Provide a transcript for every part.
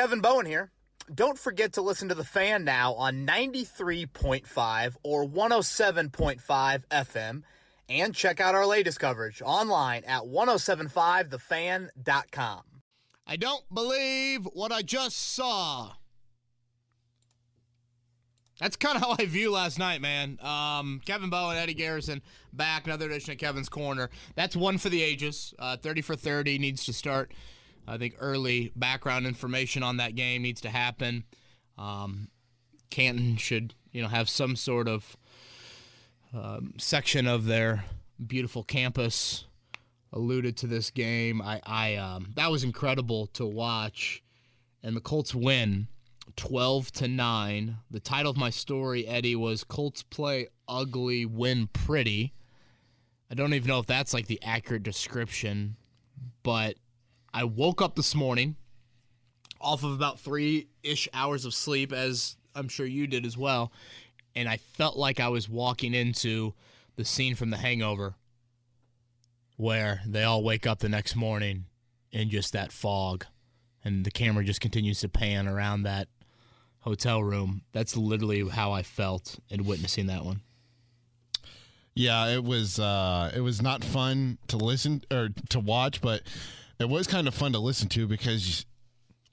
Kevin Bowen here. Don't forget to listen to The Fan now on 93.5 or 107.5 FM and check out our latest coverage online at 1075thefan.com. I don't believe what I just saw. That's kind of how I view last night, man. Um, Kevin Bowen, Eddie Garrison, back another edition of Kevin's Corner. That's one for the ages. Uh, Thirty for thirty needs to start. I think early background information on that game needs to happen. Um, Canton should, you know, have some sort of um, section of their beautiful campus alluded to this game. I, I um, that was incredible to watch, and the Colts win. 12 to 9. The title of my story, Eddie, was Colts play ugly, win pretty. I don't even know if that's like the accurate description, but I woke up this morning off of about three ish hours of sleep, as I'm sure you did as well, and I felt like I was walking into the scene from The Hangover where they all wake up the next morning in just that fog and the camera just continues to pan around that hotel room. That's literally how I felt in witnessing that one. Yeah, it was uh it was not fun to listen or to watch, but it was kind of fun to listen to because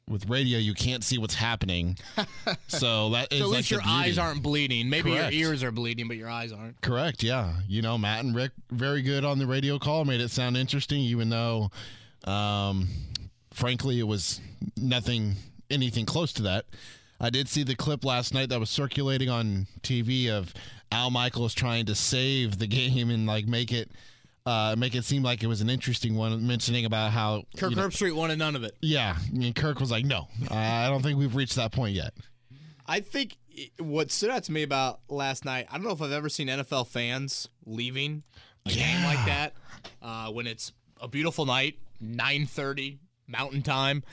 with radio you can't see what's happening. so that is So at least the your eyes aren't bleeding. Maybe Correct. your ears are bleeding, but your eyes aren't. Correct. Yeah. You know, Matt and Rick very good on the radio call. Made it sound interesting, even though, um, frankly, it was nothing, anything close to that. I did see the clip last night that was circulating on TV of Al Michaels trying to save the game and like make it, uh, make it seem like it was an interesting one, mentioning about how Kirk you know- Herbstreit wanted none of it. yeah, and Kirk was like, "No, I don't think we've reached that point yet." I think what stood out to me about last night, I don't know if I've ever seen NFL fans leaving a game like that uh, when it's a beautiful night, 9:30 Mountain Time,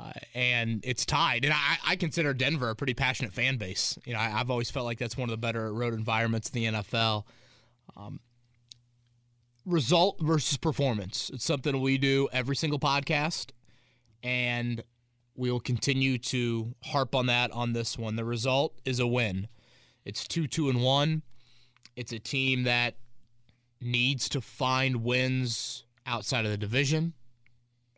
uh, and it's tied. And I, I consider Denver a pretty passionate fan base. You know, I, I've always felt like that's one of the better road environments in the NFL. Um, result versus performance. It's something we do every single podcast, and we will continue to harp on that on this one. The result is a win. It's 2 2 and 1. It's a team that needs to find wins outside of the division,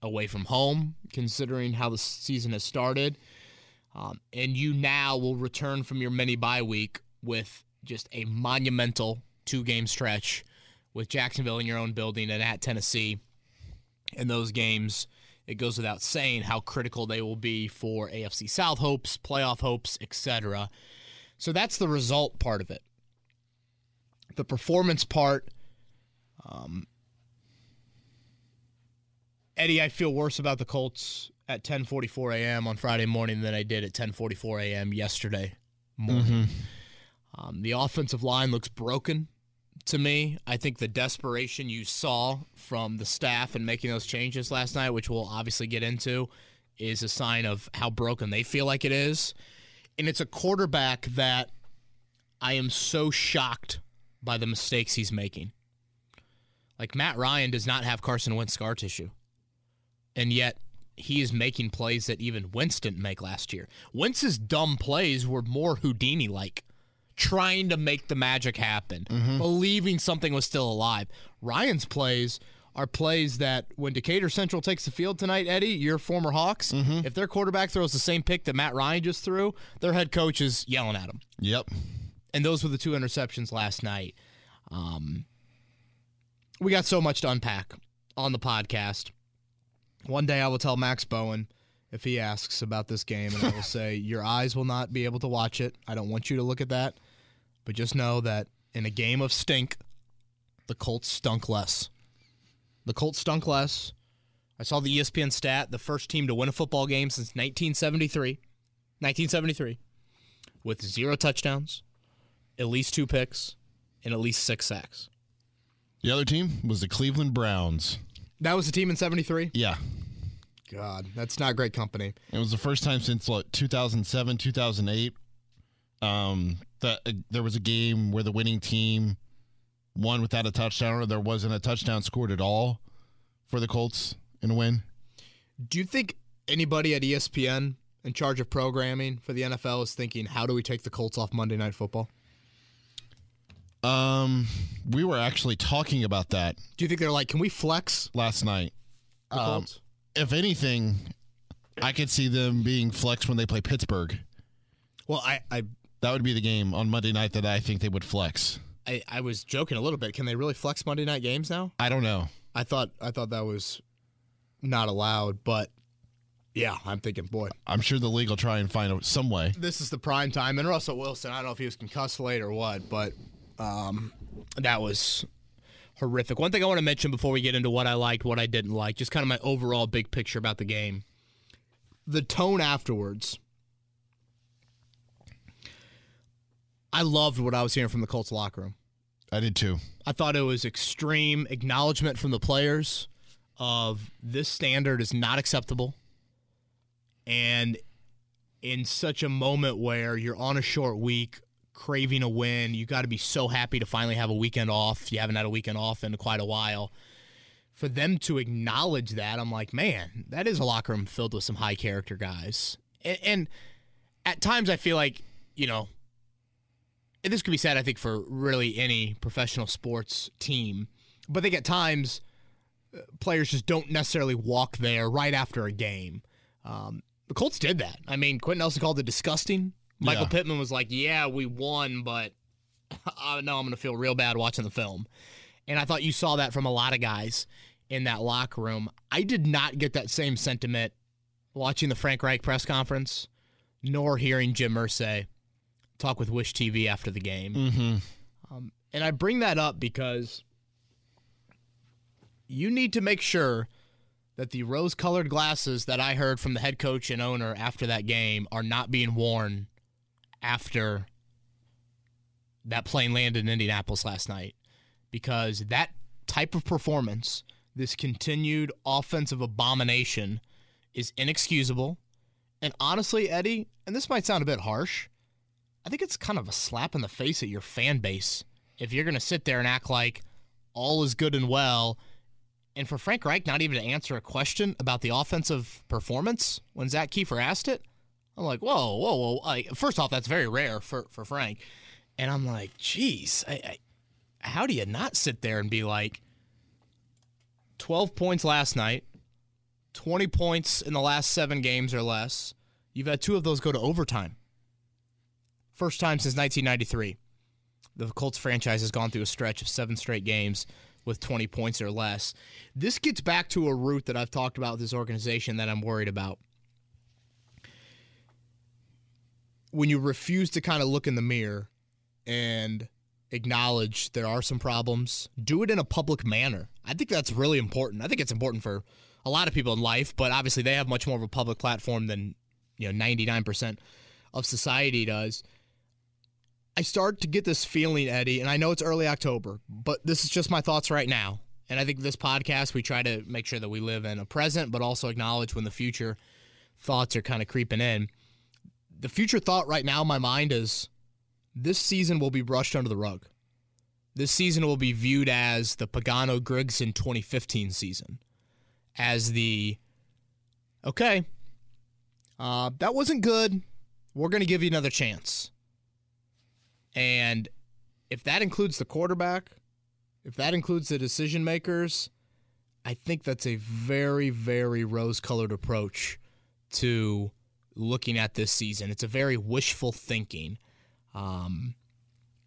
away from home, considering how the season has started. Um, and you now will return from your mini bye week with just a monumental two game stretch with Jacksonville in your own building and at Tennessee. In those games, it goes without saying how critical they will be for AFC South hopes, playoff hopes, etc. So that's the result part of it. The performance part, um, Eddie, I feel worse about the Colts at 10:44 a.m. on Friday morning than I did at 10:44 a.m. yesterday morning. Um, the offensive line looks broken to me. I think the desperation you saw from the staff in making those changes last night, which we'll obviously get into, is a sign of how broken they feel like it is. And it's a quarterback that I am so shocked by the mistakes he's making. Like Matt Ryan does not have Carson Wentz scar tissue. And yet he is making plays that even Wentz didn't make last year. Wentz's dumb plays were more Houdini like, trying to make the magic happen, believing something was still alive. Ryan's plays are plays that when Decatur Central takes the field tonight, Eddie, your former Hawks, if their quarterback throws the same pick that Matt Ryan just threw, their head coach is yelling at him Yep. and those were the two interceptions last night. Um, we got so much to unpack on the podcast. One day I will tell Max Bowen if he asks about this game, and I will say, Your eyes will not be able to watch it. I don't want you to look at that. But just know that in a game of stink, the Colts stunk less. The Colts stunk less. I saw the ESPN stat the first team to win a football game since 1973. 1973. With zero touchdowns, at least two picks, and at least six sacks. The other team was the Cleveland Browns. That was the team in 73? Yeah. God, that's not great company. It was the first time since what 2007, 2008 um, that uh, there was a game where the winning team won without a touchdown, or there wasn't a touchdown scored at all for the Colts in a win. Do you think anybody at ESPN in charge of programming for the NFL is thinking, how do we take the Colts off Monday Night Football? Um, we were actually talking about that Do you think they're like, can we flex last night. Um, Colts? If anything, I could see them being flexed when they play Pittsburgh. Well, I, I That would be the game on Monday night that I think they would flex. I, I was joking a little bit. Can they really flex Monday night games now? I don't know. I thought I thought that was not allowed, but yeah, I'm thinking, boy, I'm sure the league will try and find some way. this is the prime time. And Russell Wilson, I don't know if he was concussed late or what, but um, that was horrific. One thing I want to mention before we get into what I liked, what I didn't like, just kind of my overall big picture about the game. The tone afterwards. I loved what I was hearing from the Colts locker room. I did too. I thought it was extreme acknowledgement from the players of this standard is not acceptable. And in such a moment where you're on a short week, craving a win, you got to be so happy to finally have a weekend off. You haven't had a weekend off in quite a while. For them to acknowledge that, I'm like, man, that is a locker room filled with some high character guys. And, and at times, I feel like, you know, and this could be said, I think, for really any professional sports team. But I think at times uh, players just don't necessarily walk there right after a game. Um, the Colts did that. I mean, Quenton Nelson called it disgusting. Michael Yeah. Pittman was like, "Yeah, we won, but I know I'm going to feel real bad watching the film." And I thought you saw that from a lot of guys in that locker room. I did not get that same sentiment watching the Frank Reich press conference, nor hearing Jim Irsay talk with Wish TV after the game. Mm-hmm. And I bring that up because you need to make sure that the rose colored glasses that I heard from the head coach and owner after that game are not being worn after that plane landed in Indianapolis last night. Because that type of performance, this continued offensive abomination, is inexcusable. And honestly, Eddie, and this might sound a bit harsh, I think it's kind of a slap in the face at your fan base if you're going to sit there and act like all is good and well. And for Frank Reich not even to answer a question about the offensive performance when Zak Keefer asked it, I'm like, whoa, whoa, whoa. First off, that's very rare for, for Frank. And I'm like, geez, I, I, how do you not sit there and be like, 12 points last night, 20 points in the last seven games or less? You've had two of those go to overtime. First time since 1993. The Colts franchise has gone through a stretch of seven straight games with 20 points or less. This gets back to a root that I've talked about with this organization that I'm worried about. When you refuse to kind of look in the mirror and acknowledge there are some problems, do it in a public manner. I think that's really important. I think it's important for a lot of people in life, but obviously they have much more of a public platform than, you know, 99% of society does. I start to get this feeling, Eddie, and I know it's early October, but this is just my thoughts right now. And I think this podcast, we try to make sure that we live in a present, but also acknowledge when the future thoughts are kind of creeping in. The future thought right now in my mind is this season will be brushed under the rug. This season will be viewed as the Pagano Grigson 2015 season, as the okay, uh, that wasn't good. We're going to give you another chance. And if that includes the quarterback, if that includes the decision makers, I think that's a very, very rose colored approach to looking at this season. It's a very wishful thinking. Um,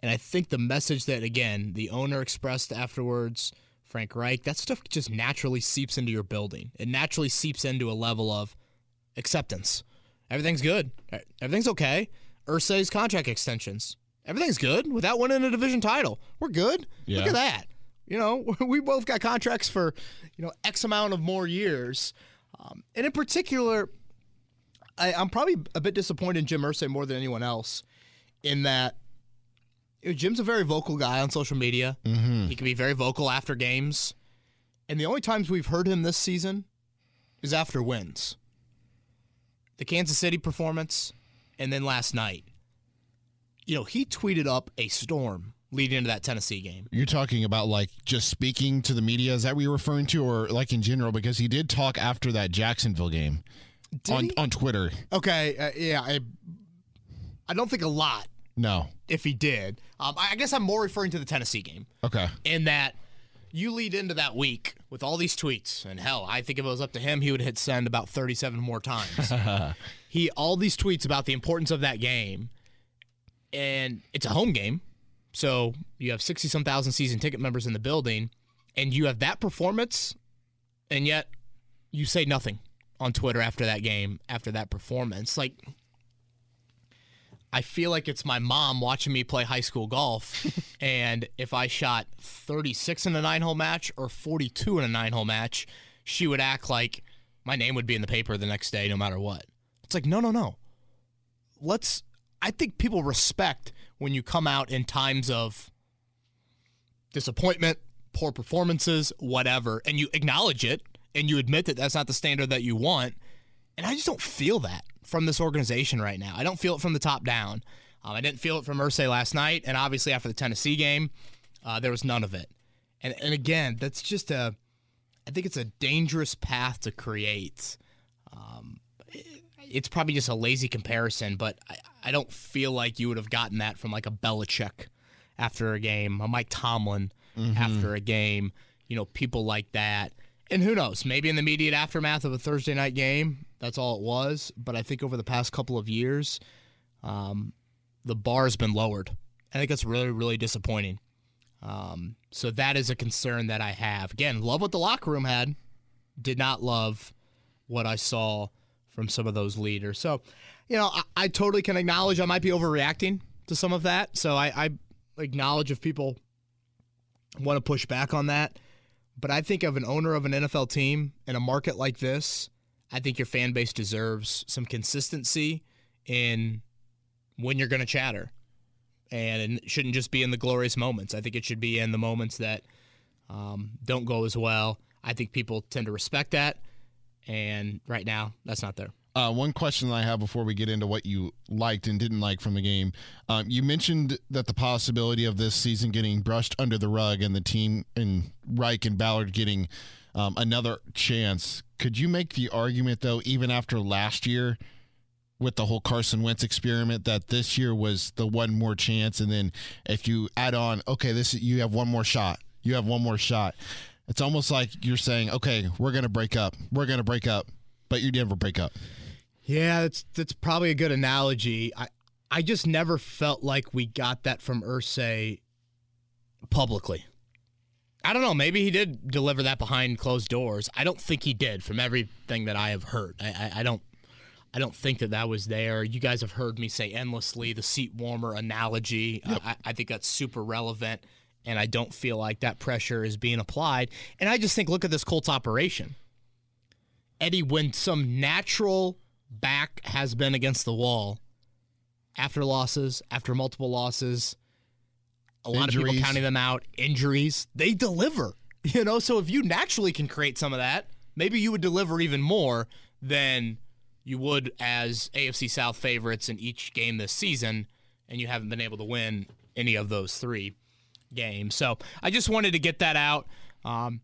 and I think the message that, again, the owner expressed afterwards, Frank Reich, that stuff just naturally seeps into your building. It naturally seeps into a level of acceptance. Everything's good. Everything's okay. Irsay's contract extensions. Everything's good without winning a division title. We're good. Look at that. You know, we both got contracts for, you know, X amount of more years. Um, and in particular, I, I'm probably a bit disappointed in Jim Irsay more than anyone else in that you know, Jim's a very vocal guy on social media. He can be very vocal after games. And the only times we've heard him this season is after wins. The Kansas City performance, and then last night. You know, he tweeted up a storm leading into that Tennessee game. You're talking about like just speaking to the media. Is that what you're referring to, or like in general? Because he did talk after that Jacksonville game. Did on he? on Twitter. Okay, uh, yeah, I, I don't think a lot. No. If he did, um, I I guess I'm more referring to the Tennessee game Okay. in that you lead into that week with all these tweets, and hell, I think if it was up to him, he would hit send about 37 more times. he all these tweets about the importance of that game, and it's a home game, so you have 60 some thousand season ticket members in the building, and you have that performance, and yet you say nothing on Twitter after that game, after that performance, like. I feel like it's my mom watching me play high school golf. and if I shot 36 in a nine hole match or 42 in a nine hole match, she would act like my name would be in the paper the next day no matter what. It's like, no, no, no. Let's, I think people respect when you come out in times of disappointment, poor performances, whatever, and you acknowledge it and you admit that that's not the standard that you want. And I just don't feel that from this organization right now. I don't feel it from the top down. Um, I didn't feel it from Irsay last night, and obviously after the Tennessee game, uh, there was none of it. And and again, that's just a, I think it's a dangerous path to create. Um, it's probably just a lazy comparison, but I, I don't feel like you would have gotten that from like a Belichick after a game, a Mike Tomlin after a game, you know, people like that. And who knows, maybe in the immediate aftermath of a Thursday night game, that's all it was. But I think over the past couple of years, um, the bar has been lowered. I think that's really, really disappointing. Um, so that is a concern that I have. Again, love what the locker room had, did not love what I saw from some of those leaders. So, you know, I, I totally can acknowledge I might be overreacting to some of that. So I, I acknowledge if people want to push back on that. But I think of an owner of an NFL team in a market like this, I think your fan base deserves some consistency in when you're going to chatter. And it shouldn't just be in the glorious moments. I think it should be in the moments that um, don't go as well. I think people tend to respect that. And right now, that's not there. Uh, one question I have before we get into what you liked and didn't like from the game. Um, you mentioned that the possibility of this season getting brushed under the rug and the team and Reich and Ballard getting um, another chance. Could you make the argument, though, even after last year with the whole Carson Wentz experiment, that this year was the one more chance? And then if you add on, okay, this you have one more shot. You have one more shot. It's almost like you're saying, okay, we're going to break up. We're going to break up, but you never break up. Yeah, that's that's probably a good analogy. I I just never felt like we got that from Irsay publicly. I don't know. Maybe he did deliver that behind closed doors. I don't think he did, from everything that I have heard. I, I, I don't. I don't think that that was there. You guys have heard me say endlessly the seat warmer analogy. I, I think that's super relevant, and I don't feel like that pressure is being applied. And I just think, look at this Colts operation. Eddie, when some natural back has been against the wall after losses, after multiple losses, a lot of Injuries. people counting them out, injuries, they deliver. You know, so if you naturally can create some of that, maybe you would deliver even more than you would as AFC South favorites in each game this season, and you haven't been able to win any of those three games. So I just wanted to get that out. Um,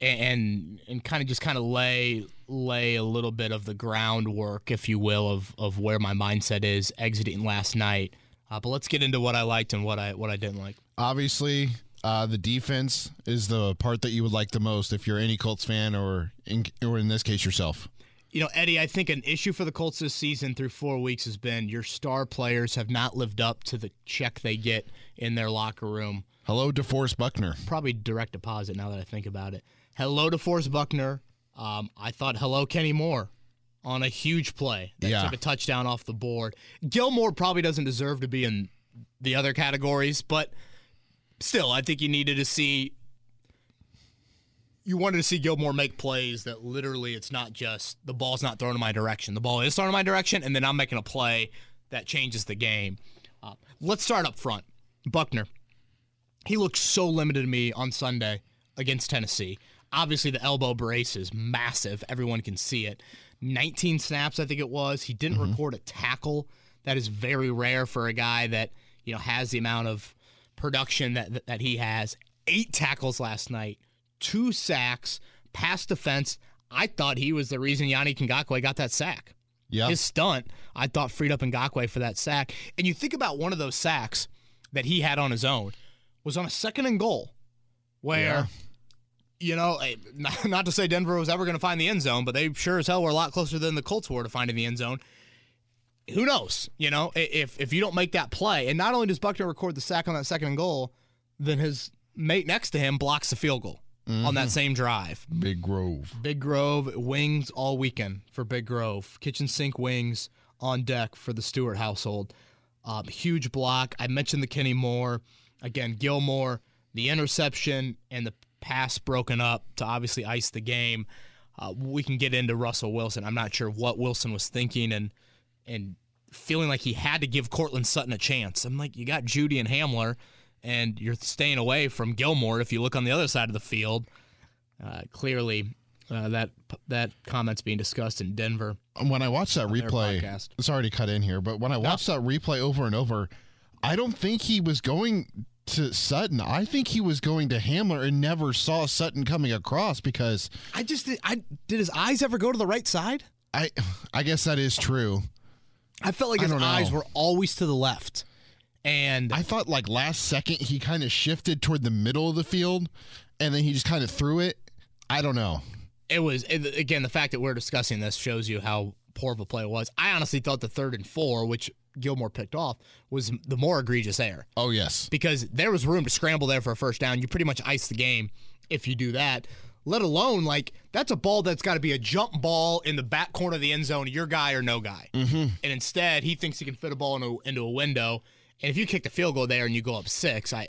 and and kind of just kind of lay lay a little bit of the groundwork, if you will, of of where my mindset is exiting last night. Uh, but let's get into what I liked and what I what I didn't like. obviously uh, the defense is the part that you would like the most if you're any Colts fan or in, or in this case yourself. You know, Eddie, I think an issue for the Colts this season through four weeks has been your star players have not lived up to the check they get in their locker room. Hello, DeForest Buckner. Probably direct deposit now that I think about it. Hello DeForest Buckner. Um, I thought hello Kenny Moore on a huge play that Yeah. took a touchdown off the board. Gilmore probably doesn't deserve to be in the other categories, but still, I think you needed to see. You wanted to see Gilmore make plays that literally it's not just the ball's not thrown in my direction. The ball is thrown in my direction, and then I'm making a play that changes the game. Uh, let's start up front. Buckner. He looked so limited to me on Sunday against Tennessee. Obviously, the elbow brace is massive. Everyone can see it. 19 snaps, I think it was. He didn't mm-hmm. record a tackle. That is very rare for a guy that you know has the amount of production that that, he has. Eight tackles last night, two sacks, pass defense. I thought he was the reason Yannick Ngakoue got that sack. Yeah. His stunt, I thought freed up Ngakoue for that sack. And you think about one of those sacks that he had on his own was on a second and goal, where, Yeah. You know, eh, not, to say Denver was ever going to find the end zone, but they sure as hell were a lot closer than the Colts were to finding the end zone. Who knows? You know, if if you don't make that play, and not only does Buckner record the sack on that second and goal, then his mate next to him blocks the field goal on that same drive. Big Grove. Big Grove wings all weekend for Big Grove. Kitchen sink wings on deck for the Stewart household. Um, huge block. I mentioned the Kenny Moore. Again, Gilmore, the interception and the pass broken up to obviously ice the game. Uh, we can get into Russell Wilson. I'm not sure what Wilson was thinking and and feeling like he had to give Courtland Sutton a chance. I'm like, you got Jeudy and Hamler, and you're staying away from Gilmore. If you look on the other side of the field, uh, clearly uh, that that comment's being discussed in Denver. When I watched that replay, sorry to cut in here, but when I watched that replay over and over, I don't think he was going to Sutton. I think he was going to Hamler and never saw Sutton coming across because I just did, I did his eyes ever go to the right side? I I guess that is true. I felt like his eyes were always to the left, and I thought like last second he kind of shifted toward the middle of the field and then he just kind of threw it. I don't know. it was again the fact that we're discussing this shows you how poor of a play it was. I honestly thought the third and four, which Gilmore picked off, was the more egregious error. Oh yes. because there was room to scramble there for a first down. You pretty much ice the game if you do that. Let alone like that's a ball that's got to be a jump ball in the back corner of the end zone, your guy or no guy. Mm-hmm. And instead, he thinks he can fit a ball into, into a window. And if you kick the field goal there and you go up six, I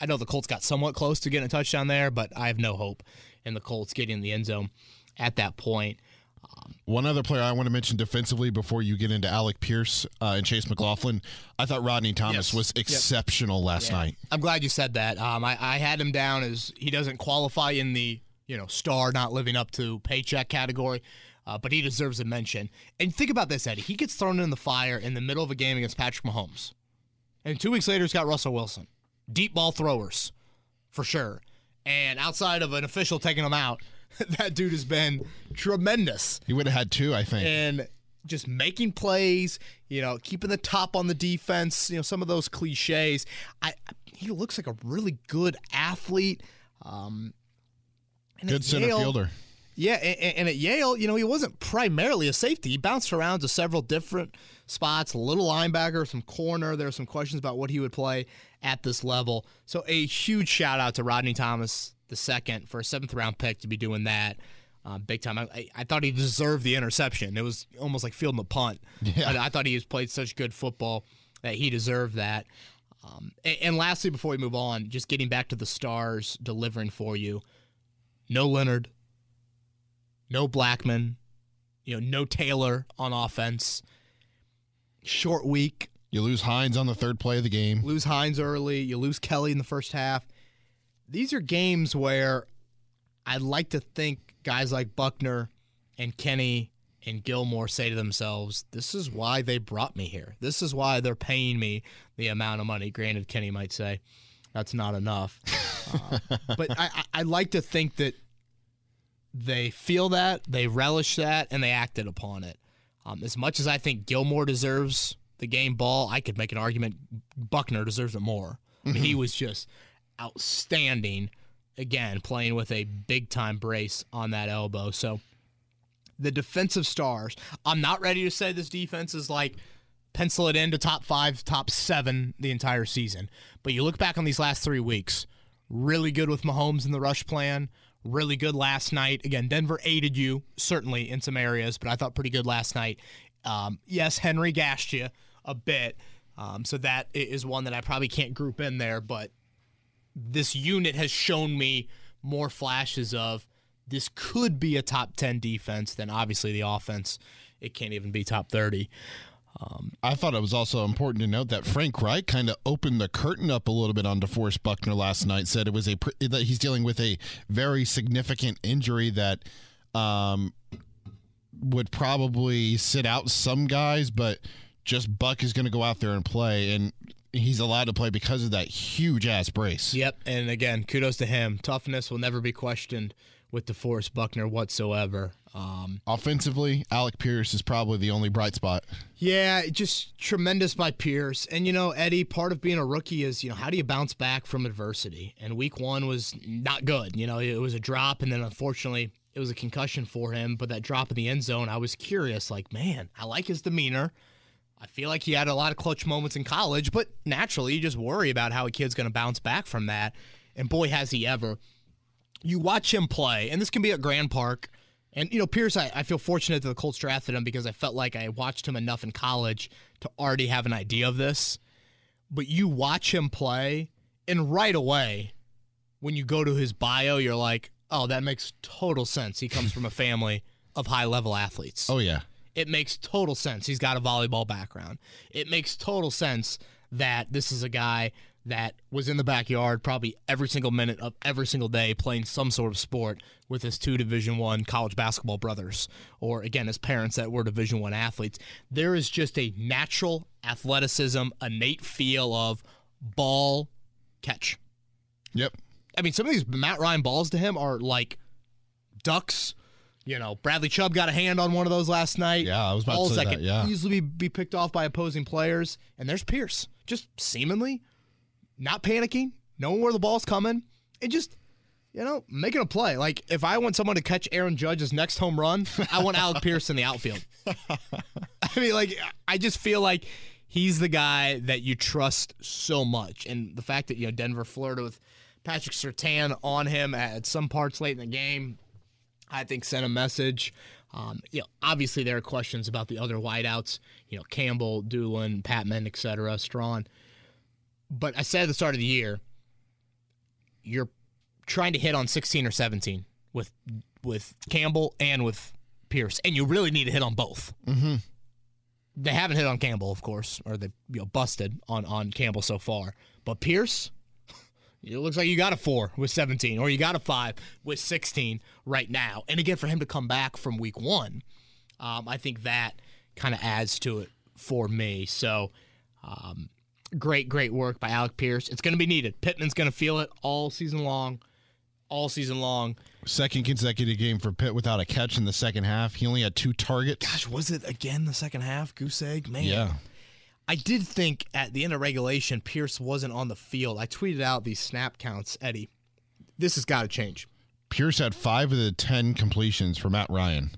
I know the Colts got somewhat close to getting a touchdown there, but I have no hope in the Colts getting in the end zone at that point. One other player I want to mention defensively before you get into Alec Pierce uh, and Chase McLaughlin. I thought Rodney Thomas Yes. was exceptional last night. I'm glad you said that. Um, I, I had him down as he doesn't qualify in the you know star not living up to paycheck category, uh, but he deserves a mention. And think about this, Eddie. He gets thrown in the fire in the middle of a game against Patrick Mahomes, and two weeks later he's got Russell Wilson, deep ball throwers, for sure. And outside of an official taking him out, that dude has been tremendous He would have had two, I think. and just making plays, you know, keeping the top on the defense, you know, some of those cliches. I he looks like a really good athlete. Um, and Good center Yale- fielder. Yeah, and, and at Yale, you know, he wasn't primarily a safety. He bounced around to several different spots, a little linebacker, some corner. There are some questions about what he would play at this level. So a huge shout out to Rodney Thomas the second for a seventh round pick to be doing that. Uh, big time. I, I, I thought he deserved the interception. It was almost like fielding a punt. Yeah. I, I thought he has played such good football that he deserved that. Um, and, and lastly, before we move on, just getting back to the stars delivering for you. No Leonard, no Blackman, you know, no Taylor on offense. Short week, You lose Hines on the third play of the game. lose Hines early, you lose Kelly in the first half. These are games where I'd like to think guys like Buckner and Kenny and Gilmore say to themselves, "This is why they brought me here. This is why they're paying me the amount of money." Granted, Kenny might say that's not enough, uh, but I, I, like to think that they feel that, they relish that, and they acted upon it. Um, as much as I think Gilmore deserves the game ball, I could make an argument Buckner deserves it more. I mean, he was just outstanding. Again, playing with a big time brace on that elbow. So the defensive stars, I'm not ready to say this defense is like pencil it into top five, top seven the entire season. But you look back on these last three weeks, really good with Mahomes in the rush plan, really good last night. Again, Denver aided you, certainly in some areas, but I thought pretty good last night. Um, yes, Henry gashed you a bit. Um, so that is one that I probably can't group in there, but this unit has shown me more flashes of this could be a top 10 defense than obviously the offense. It can't even be top 30. I thought it was also important to note that Frank Reich kind of opened the curtain up a little bit on DeForest Buckner last night. Said it was a that he's dealing with a very significant injury that um, would probably sit out some guys, but just Buck is going to go out there and play, and he's allowed to play because of that huge ass brace. Yep. And again, kudos to him. Toughness will never be questioned with DeForest Buckner whatsoever. Um, Offensively, Alec Pierce is probably the only bright spot. yeah, just tremendous by Pierce. And you know, Eddie, part of being a rookie is, you know, how do you bounce back from adversity? And week one was not good. You know, it was a drop, and then unfortunately, it was a concussion for him. But that drop in the end zone, I was curious, like, man, I like his demeanor. I feel like he had a lot of clutch moments in college, but naturally, you just worry about how a kid's going to bounce back from that. And boy, has he ever. You watch him play, and this can be at Grand Park. And, you know, Pierce, I, I feel fortunate that the Colts drafted him because I felt like I watched him enough in college to already have an idea of this. But you watch him play, and right away, when you go to his bio, you're like, oh, that makes total sense. He comes from a family of high level athletes. Oh yeah. It makes total sense. He's got a volleyball background. It makes total sense that this is a guy that was in the backyard probably every single minute of every single day playing some sort of sport with his two division 1 college basketball brothers or again his parents that were division 1 athletes. There is just a natural athleticism, innate feel of ball catch. Yep. I mean, some of these Matt Ryan balls to him are like ducks. You know, Bradley Chubb got a hand on one of those last night. Yeah, I was about to Balls say that yeah. easily be, be picked off by opposing players. And there's Pierce, just seemingly not panicking, knowing where the ball's coming, and just you know making a play. Like if I want someone to catch Aaron Judge's next home run, I want Alec Pierce in the outfield. I mean, like I just feel like he's the guy that you trust so much, and the fact that you know Denver flirted with Patrick Surtain on him at some parts late in the game, I think sent a message. Um, you know, obviously there are questions about the other wideouts, you know, Campbell, Dulin, Patman, et cetera, Strachan. But I said at the start of the year, you're trying to hit on 16 or 17 with with Campbell and with Pierce, and you really need to hit on both. Mm-hmm. They haven't hit on Campbell, of course, or they you know busted on on Campbell so far. But Pierce, it looks like you got a four with 17, or you got a five with 16 right now. And again, for him to come back from week one, um, I think that kind of adds to it for me. So, um, great, great work by Alec Pierce. It's going to be needed. Pittman's going to feel it all season long, all season long. Second consecutive game for Pitt without a catch in the second half. He only had two targets. Gosh, was it again the second half? Goose egg, man. yeah. I did think at the end of regulation, Pierce wasn't on the field. I tweeted out these snap counts, Eddie. This has got to change. Pierce had five of the ten completions for Matt Ryan.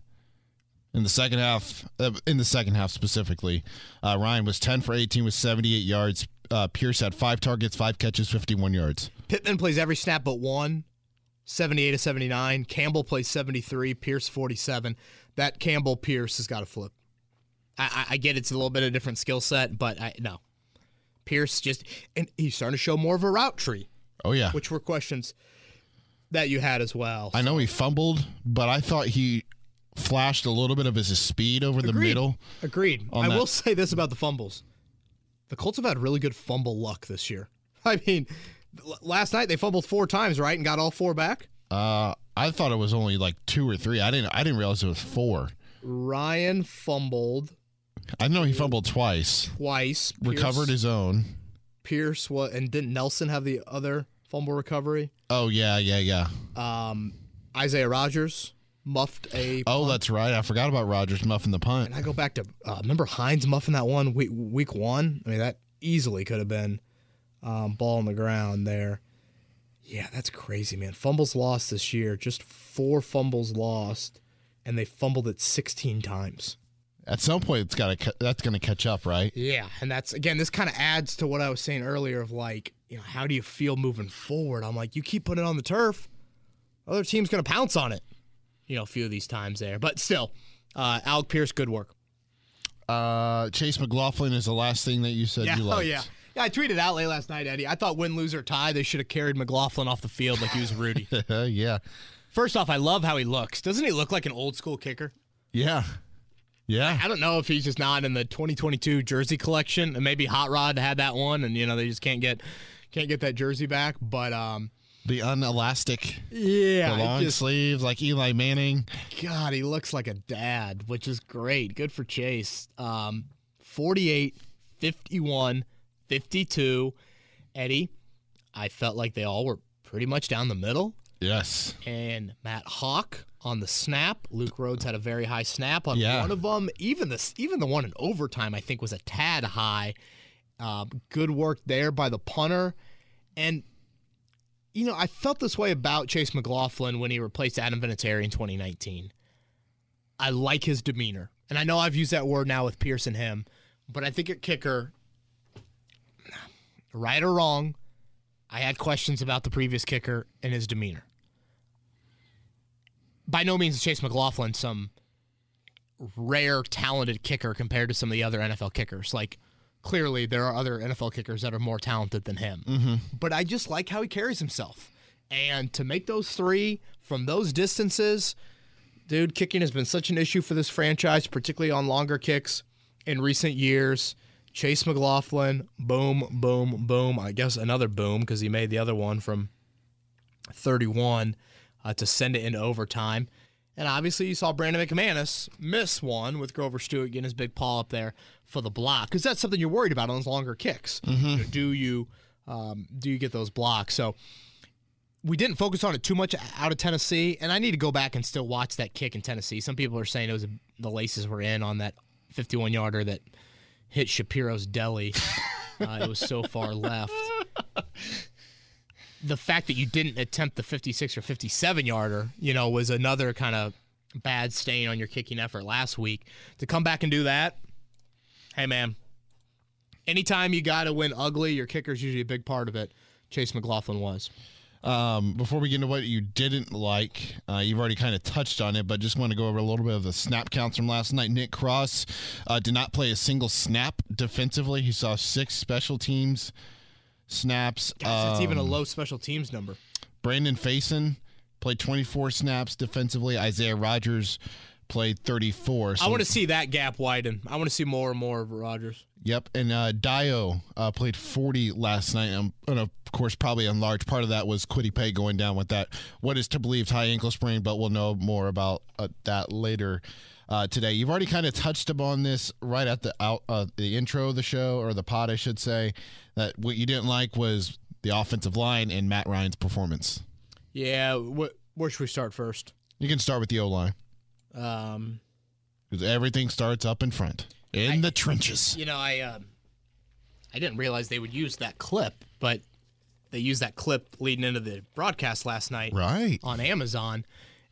In the second half, uh, in the second half specifically, uh, Ryan was ten for eighteen with seventy-eight yards. Uh, Pierce had five targets, five catches, fifty-one yards. Pittman plays every snap but one, 78 to 79. Campbell plays 73, Pierce 47. That Campbell Pierce has got to flip. I, I, get it's a little bit of a different skill set, but I no. Pierce just and he's starting to show more of a route tree, Oh yeah, which were questions that you had as well. I know he fumbled, but I thought he flashed a little bit of his speed over the middle. Agreed. I that. will say this about the fumbles. The Colts have had really good fumble luck this year. I mean, last night they fumbled four times, right, and got all four back. Uh, I thought it was only like two or three. I didn't. I didn't realize it was four. Ryan fumbled I know he fumbled twice, twice. recovered his own. Pierce what and didn't Nelson have the other fumble recovery? Oh yeah, yeah, yeah. Um, Isaiah Rogers muffed a. Oh, punt. that's right. I forgot about Rogers muffing the punt. And I go back to uh, remember Hines muffing that one week, week one. I mean that easily could have been um, ball on the ground there. Yeah, that's crazy, man. Fumbles lost this year, just four fumbles lost, and they fumbled it 16 times. At some point, it's got to. That's going to catch up, right? Yeah, and that's again, this kind of adds to what I was saying earlier of like, you know, how do you feel moving forward? I'm like, you keep putting it on the turf, other team's gonna pounce on it. You know, a few of these times there, but still, uh, Alec Pierce, good work. Uh, Chase McLaughlin is the last thing that you said Yeah. you liked. Oh yeah. Yeah, I tweeted out late last night, Eddie. I thought win, lose, or tie, they should have carried McLaughlin off the field like he was Rudy. yeah, First off, I love how he looks. Doesn't he look like an old school kicker? yeah, yeah. I don't know if he's just not in the 2022 jersey collection, and maybe Hot Rod had that one, and you know they just can't get can't get that jersey back. But um, The unelastic, yeah, the long just- sleeves, like Eli Manning. God, he looks like a dad, which is great. Good for Chase. Um, 48, 51, 52. Eddie, I felt like they all were pretty much down the middle. Yes. and Matt Haack on the snap. Luke Rhodes had a very high snap on Yeah. one of them. Even the even the one in overtime, I think, was a tad high. Um, good work there by the punter, and you know I felt this way about Chase McLaughlin when he replaced Adam Vinatieri in 2019. I like his demeanor, and I know I've used that word now with Pierce and him, but I think at kicker, right or wrong, I had questions about the previous kicker and his demeanor by no means is Chase McLaughlin some rare talented kicker compared to some of the other NFL kickers. Like clearly there are other NFL kickers that are more talented than him. Mm-hmm. But I just like how he carries himself. And to make those three from those distances, dude, kicking has been such an issue for this franchise, particularly on longer kicks in recent years. Chase McLaughlin, boom, boom, boom. I guess another boom because he made the other one from 31 uh, to send it into overtime. And obviously, you saw Brandon McManus miss one with Grover Stewart getting his big paw up there for the block because that's something you're worried about on those longer kicks. You know, do you um, do you get those blocks? So we didn't focus on it too much out of Tennessee, and I need to go back and still watch that kick in Tennessee. Some people are saying it was the laces were in on that 51 yarder that hit Shapiro's deli. uh, it was so far left the fact that you didn't attempt the 56 or 57 yarder, you know, was another kind of bad stain on your kicking effort last week. To come back and do that, hey man, anytime you got to win ugly, your kicker's usually a big part of it. Chase McLaughlin was. Um, before we get into what you didn't like, uh, you've already kind of touched on it, but just want to go over a little bit of the snap counts from last night. Nick Cross uh, did not play a single snap defensively. He saw six special teams snaps. Guys, that's even a Um, low special teams number. Brandon Facyson played 24 snaps defensively. Isaiah Rogers played 34. I want to see that gap widen. I want to see more and more of Rogers. Yep, and uh, Dayo uh, played 40 last night, um, and of course, probably a large part of that was Kwity Paye going down with that what is to believe high ankle sprain, but we'll know more about uh, that later uh, today. You've already kind of touched upon this right at the out uh, the intro of the show or the pod, I should say. That what you didn't like was the offensive line and Matt Ryan's performance. Yeah, wh- where should we start first? You can start with the O line Um, because everything starts up in front in the trenches. You know, I um, I didn't realize they would use that clip, but they used that clip leading into the broadcast last night Right. on Amazon,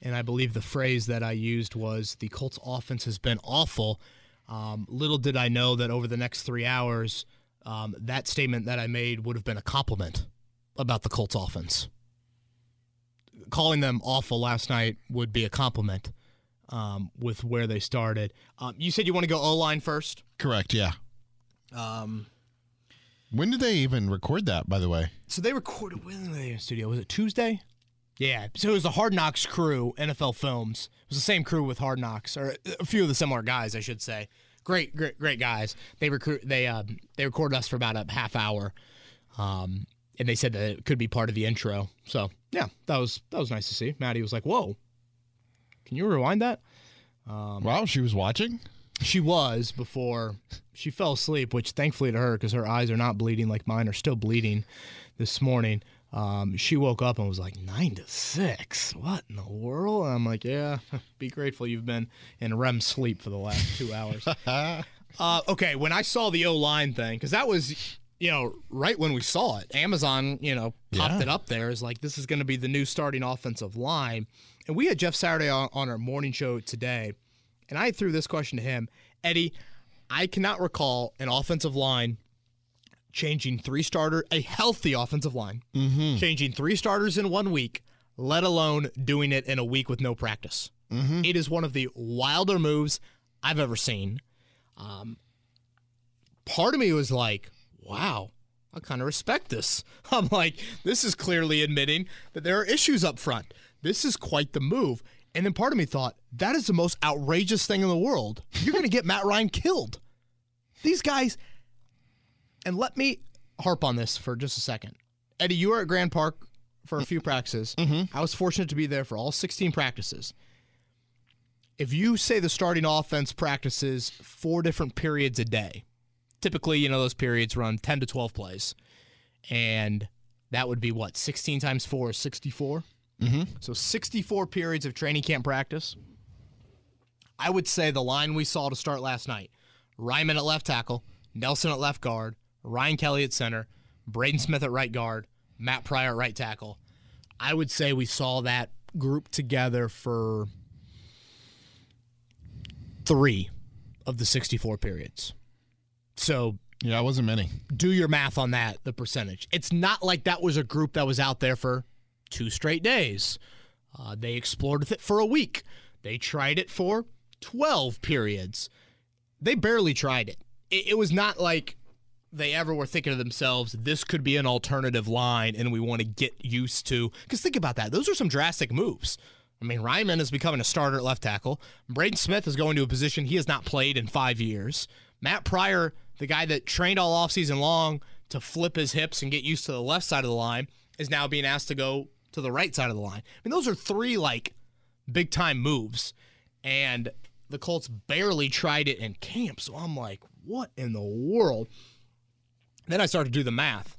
and I believe the phrase that I used was the Colts offense has been awful. Um, little did I know that over the next three hours, um, that statement that I made would have been a compliment about the Colts offense. Calling them awful last night would be a compliment um, with where they started. Um, you said you want to go O line first. Correct. Yeah. Um, When did they even record that? By the way. so they recorded when were they in the studio? Was it Tuesday? Yeah. So it was the Hard Knocks crew, NFL Films. It was the same crew with Hard Knocks, or a few of the similar guys, I should say. Great, great, great guys. They recruit. They um, they recorded us for about a half hour, um, and they said that it could be part of the intro. So yeah, that was that was nice to see. Maddie was like, "Whoa, can you rewind that?" wow, she was watching. She was before she fell asleep, which thankfully to her, because her eyes are not bleeding like mine are still bleeding this morning. Um, she woke up and was like, nine to six. What in the world? And I'm like, yeah, be grateful you've been in REM sleep for the last two hours. uh, okay, when I saw the O line thing, because that was, you know, right when we saw it, Amazon, you know, popped Yeah. it up there as like, this is going to be the new starting offensive line. And we had Jeff Saturday on, on our morning show today. And I threw this question to him Eddie, I cannot recall an offensive line changing three starter, a healthy offensive line, changing three starters in one week, let alone doing it in a week with no practice. It is one of the wilder moves I've ever seen. Um, part of me was like, wow, I kind of respect this. I'm like, this is clearly admitting that there are issues up front. This is quite the move. And then part of me thought, that is the most outrageous thing in the world. You're going to get Matt Ryan killed. These guys, and let me harp on this for just a second. Eddie, you were at Grand Park for a few practices. Mm-hmm. Mm-hmm. I was fortunate to be there for all 16 practices. If you say the starting offense practices four different periods a day, typically, you know, those periods run 10 to 12 plays. And that would be what, 16 times 4 is 64? Mm-hmm. So 64 periods of training camp practice. I would say the line we saw to start last night Ryman at left tackle, Nelson at left guard, Ryan Kelly at center, Braden Smith at right guard, Matt Pryor at right tackle. I would say we saw that group together for three of the 64 periods. So Yeah, it wasn't many. do your math on that, the percentage. It's not like that was a group that was out there for two straight days. Uh, they explored it for a week. They tried it for 12 periods. They barely tried it. It, it was not like they ever were thinking to themselves, this could be an alternative line and we want to get used to. Because think about that. Those are some drastic moves. I mean, Raimann is becoming a starter at left tackle. Braden Smith is going to a position he has not played in five years. Matt Pryor, the guy that trained all offseason long to flip his hips and get used to the left side of the line, is now being asked to go to the right side of the line. I mean, those are three like big time moves. And the Colts barely tried it in camp. So I'm like, what in the world? Then I started to do the math.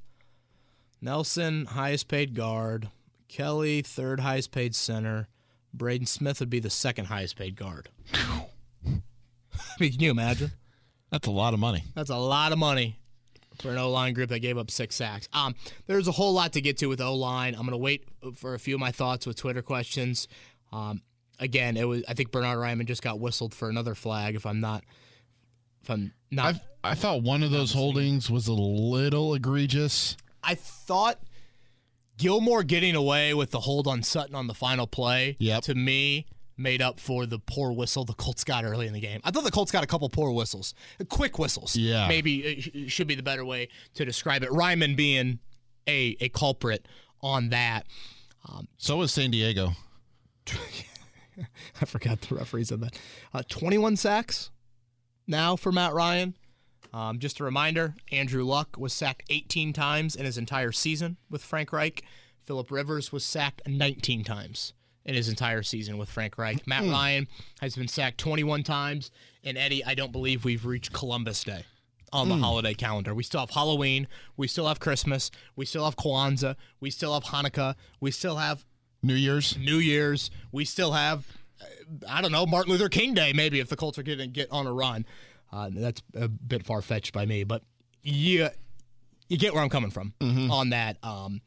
Nelson, highest paid guard. Kelly, third highest paid center. Braden Smith would be the second highest paid guard. I mean, can you imagine? That's a lot of money. That's a lot of money for an O line group that gave up six sacks. Um, there's a whole lot to get to with O line. I'm going to wait for a few of my thoughts with Twitter questions. Um, again, it was I think Bernhard Raimann just got whistled for another flag. If I'm not, if I'm not, I I thought one of those holdings was a little egregious. I thought Gilmore getting away with the hold on Sutton on the final play. Yep. To me, made up for the poor whistle the Colts got early in the game. I thought the Colts got a couple poor whistles, quick whistles. Yeah. Maybe it should be the better way to describe it. Raimann being a a culprit on that. So was San Diego. I forgot the referee said that. Uh, 21 sacks now for Matt Ryan. Um, just a reminder Andrew Luck was sacked 18 times in his entire season with Frank Reich. Philip Rivers was sacked 19 times in his entire season with Frank Reich. Matt Ryan has been sacked 21 times. And Eddie, I don't believe we've reached Columbus Day on the holiday calendar. We still have Halloween. We still have Christmas. We still have Kwanzaa. We still have Hanukkah. We still have New Year's. New Year's. We still have, I don't know, Martin Luther King Day. Maybe if the Colts are going to get on a run, uh, that's a bit far fetched by me, but you you get where I'm coming from on that. Um,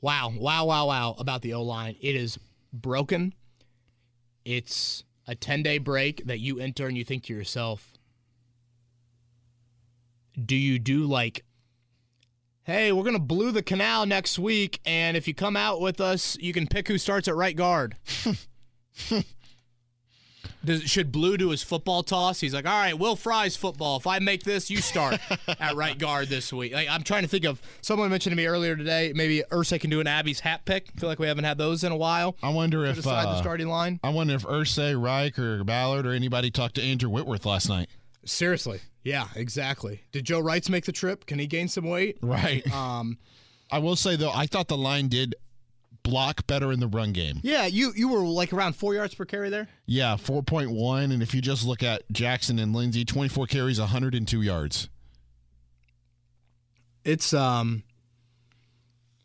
wow, wow, wow, wow about the O line. It is broken. It's a 10 day break that you enter and you think to yourself, do you do like hey, we're going to blue the canal next week, and if you come out with us, you can pick who starts at right guard. Does, should Blue do his football toss? He's like, all right, Will Fry's football. If I make this, you start at right guard this week. Like, I'm trying to think of someone mentioned to me earlier today. Maybe Irsay can do an Abby's hat pick. I feel like we haven't had those in a while. I wonder if decide the uh, starting line. I wonder if Irsay, Reich, or Ballard or anybody talked to Andrew Whitworth last night. Seriously, yeah, exactly. Did Joe Reitz make the trip? Can he gain some weight? Right. Um, I will say though, I thought the line did block better in the run game. yeah, you you were like around four yards per carry there. Yeah, four point one, and if you just look at Jackson and Lindsey, twenty four carries, hundred and two yards. it's um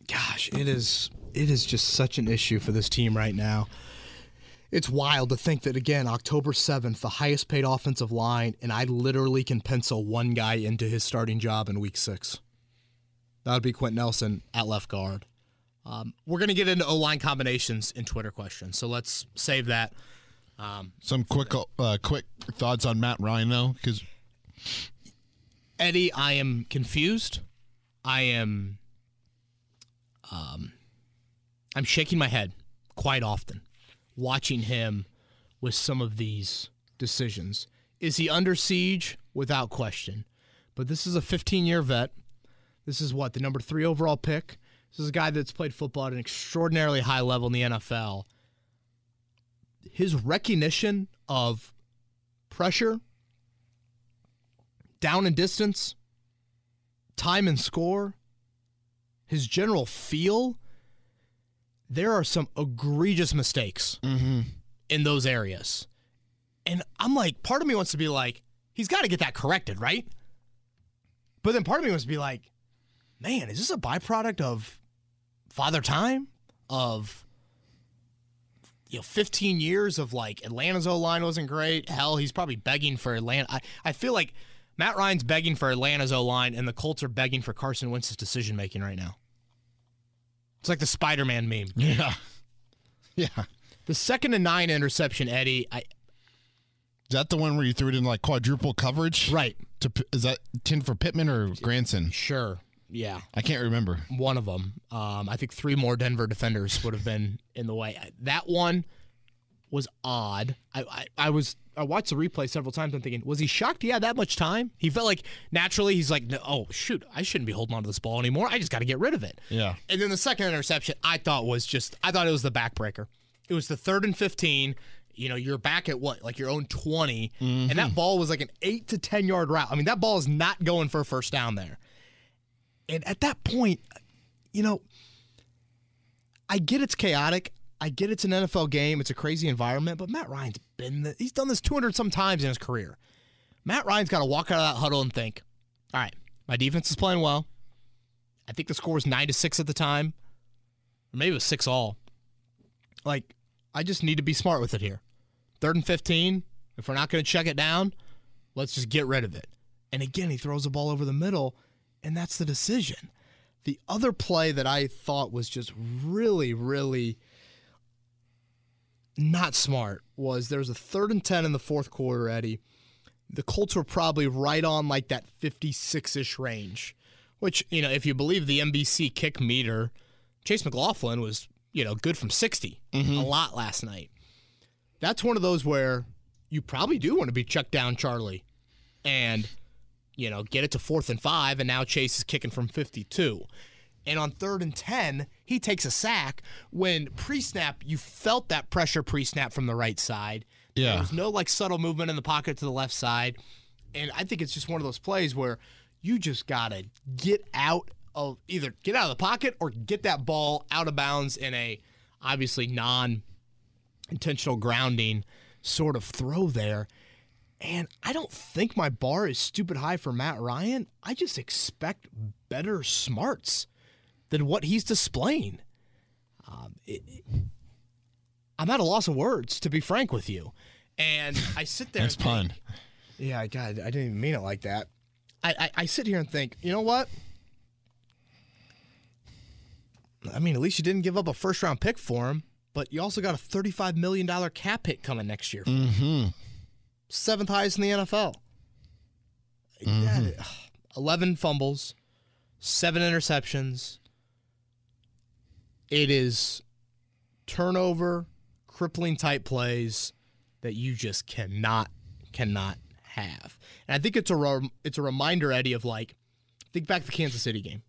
gosh it is it is just such an issue for this team right now it's wild to think that again october 7th the highest paid offensive line and i literally can pencil one guy into his starting job in week six that would be quenton nelson at left guard um, we're going to get into o-line combinations in twitter questions so let's save that Some quick uh, quick thoughts on Matt Ryan though, because Eddie, I am confused. I am um I'm shaking my head quite often watching him with some of these decisions. Is he under siege? Without question. But this is a 15-year vet. This is what, the number 3 overall pick. This is a guy that's played football at an extraordinarily high level in the NFL. His recognition of pressure, down and distance, time and score, his general feel, there are some egregious mistakes mm-hmm. in those areas. And I'm like, part of me wants to be like, he's got to get that corrected, right? But then part of me wants to be like, man, is this a byproduct of father time? Of you know 15 years of like Atlanta's O line wasn't great. Hell, he's probably begging for Atlanta. I, I feel like Matt Ryan's begging for Atlanta's O line, and the Colts are begging for Carson Wentz's decision making right now. It's like the Spider Man meme. Yeah. Yeah. The second and nine interception, Eddie. I, Is that the one where you threw it in like quadruple coverage? right. To, is that 10 for Pittman or Granson? Sure. Yeah. I can't remember. one of them. Um, I think three more Denver defenders would have been in the way. That one was odd. I, I, I was I watched the replay several times. I'm thinking, was he shocked? He had that much time. He felt like naturally he's like, no, oh shoot, I shouldn't be holding on to this ball anymore. I just got to get rid of it. Yeah. And then the second interception, I thought was just, I thought it was the backbreaker. It was the third and 15. You know, you're back at what, like your own 20. And that ball was like an eight to 10 yard route. I mean, that ball is not going for a first down there. And at that point, you know, I get it's chaotic. I get it's an NFL game. It's a crazy environment, but Matt Ryan's been, the, he's done this 200 some times in his career. Matt Ryan's got to walk out of that huddle and think, all right, my defense is playing well. I think the score was nine to six at the time, or maybe it was six all. Like, I just need to be smart with it here. Third and fifteen. If we're not going to check it down, let's just get rid of it. And again, he throws the ball over the middle, and that's the decision. The other play that I thought was just really, really not smart was there was a third and 10 in the fourth quarter, Eddie. The Colts were probably right on like that 56 ish range, which, you know, if you believe the NBC kick meter, Chase McLaughlin was, you know, good from 60 mm-hmm. a lot last night. That's one of those where you probably do want to be checked down, Charlie, and, you know, get it to fourth and five, and now Chase is kicking from 52. And on third and 10, he takes a sack when pre snap, you felt that pressure pre snap from the right side. Yeah. There was no like subtle movement in the pocket to the left side. And I think it's just one of those plays where you just got to get out of either get out of the pocket or get that ball out of bounds in a obviously non intentional grounding sort of throw there. And I don't think my bar is stupid high for Matt Ryan. I just expect better smarts than what he's displaying. Um, it, it- I'm at a loss of words, to be frank with you. And I sit there. Nice and think, pun. yeah, God, I didn't even mean it like that. I, I, I sit here and think, you know what? I mean, at least you didn't give up a first round pick for him, but you also got a $35 million cap hit coming next year. Mm-hmm. Seventh highest in the NFL. That- 11 fumbles, seven interceptions. It is turnover, crippling type plays that you just cannot cannot have. And I think it's a rem- it's a reminder, Eddie, of like think back to the Kansas City game.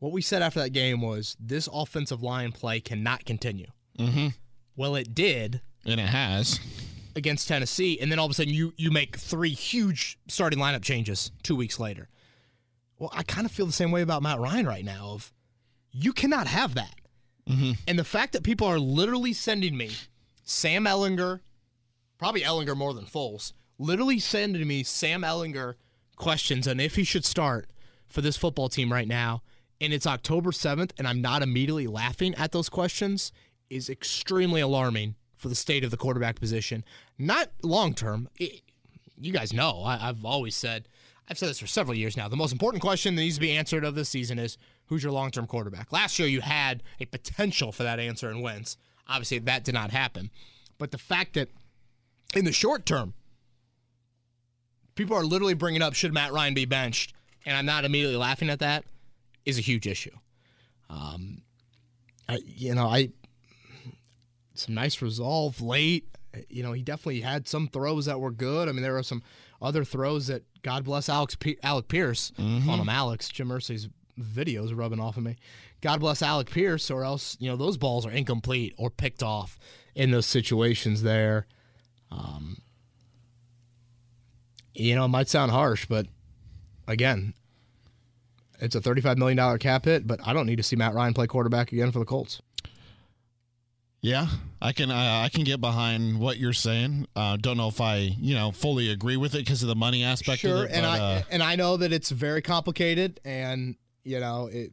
What we said after that game was this offensive line play cannot continue. Mm-hmm. Well, it did And it has. Against Tennessee, and then all of a sudden you you make three huge starting lineup changes two weeks later. Well, I kind of feel the same way about Matt Ryan right now. Of you cannot have that, mm-hmm. and the fact that people are literally sending me Sam Ehlinger, probably Ehlinger more than Foles, literally sending me Sam Ehlinger questions on if he should start for this football team right now, and it's October seventh, and I'm not immediately laughing at those questions is extremely alarming for the state of the quarterback position. Not long term. You guys know I, I've always said I've said this for several years now. The most important question that needs to be answered of this season is who's your long term quarterback. Last year you had a potential for that answer in Wentz. Obviously that did not happen, but the fact that in the short term people are literally bringing up should Matt Ryan be benched, and I'm not immediately laughing at that is a huge issue. Um, I, you know, I some nice resolve late. You know, he definitely had some throws that were good. I mean, there were some other throws that God bless Alex P- Alec Pierce. on him Alex. Jim Mercy's videos rubbing off of me. God bless Alec Pierce, or else you know those balls are incomplete or picked off in those situations there. Um, you know, it might sound harsh, but again, it's a $35 million cap hit, but I don't need to see Matt Ryan play quarterback again for the Colts. Yeah, I can uh, I can get behind what you're saying. Uh, don't know if I you know fully agree with it because of the money aspect Sure, of it. and but, I uh, and I know that it's very complicated, and you know, it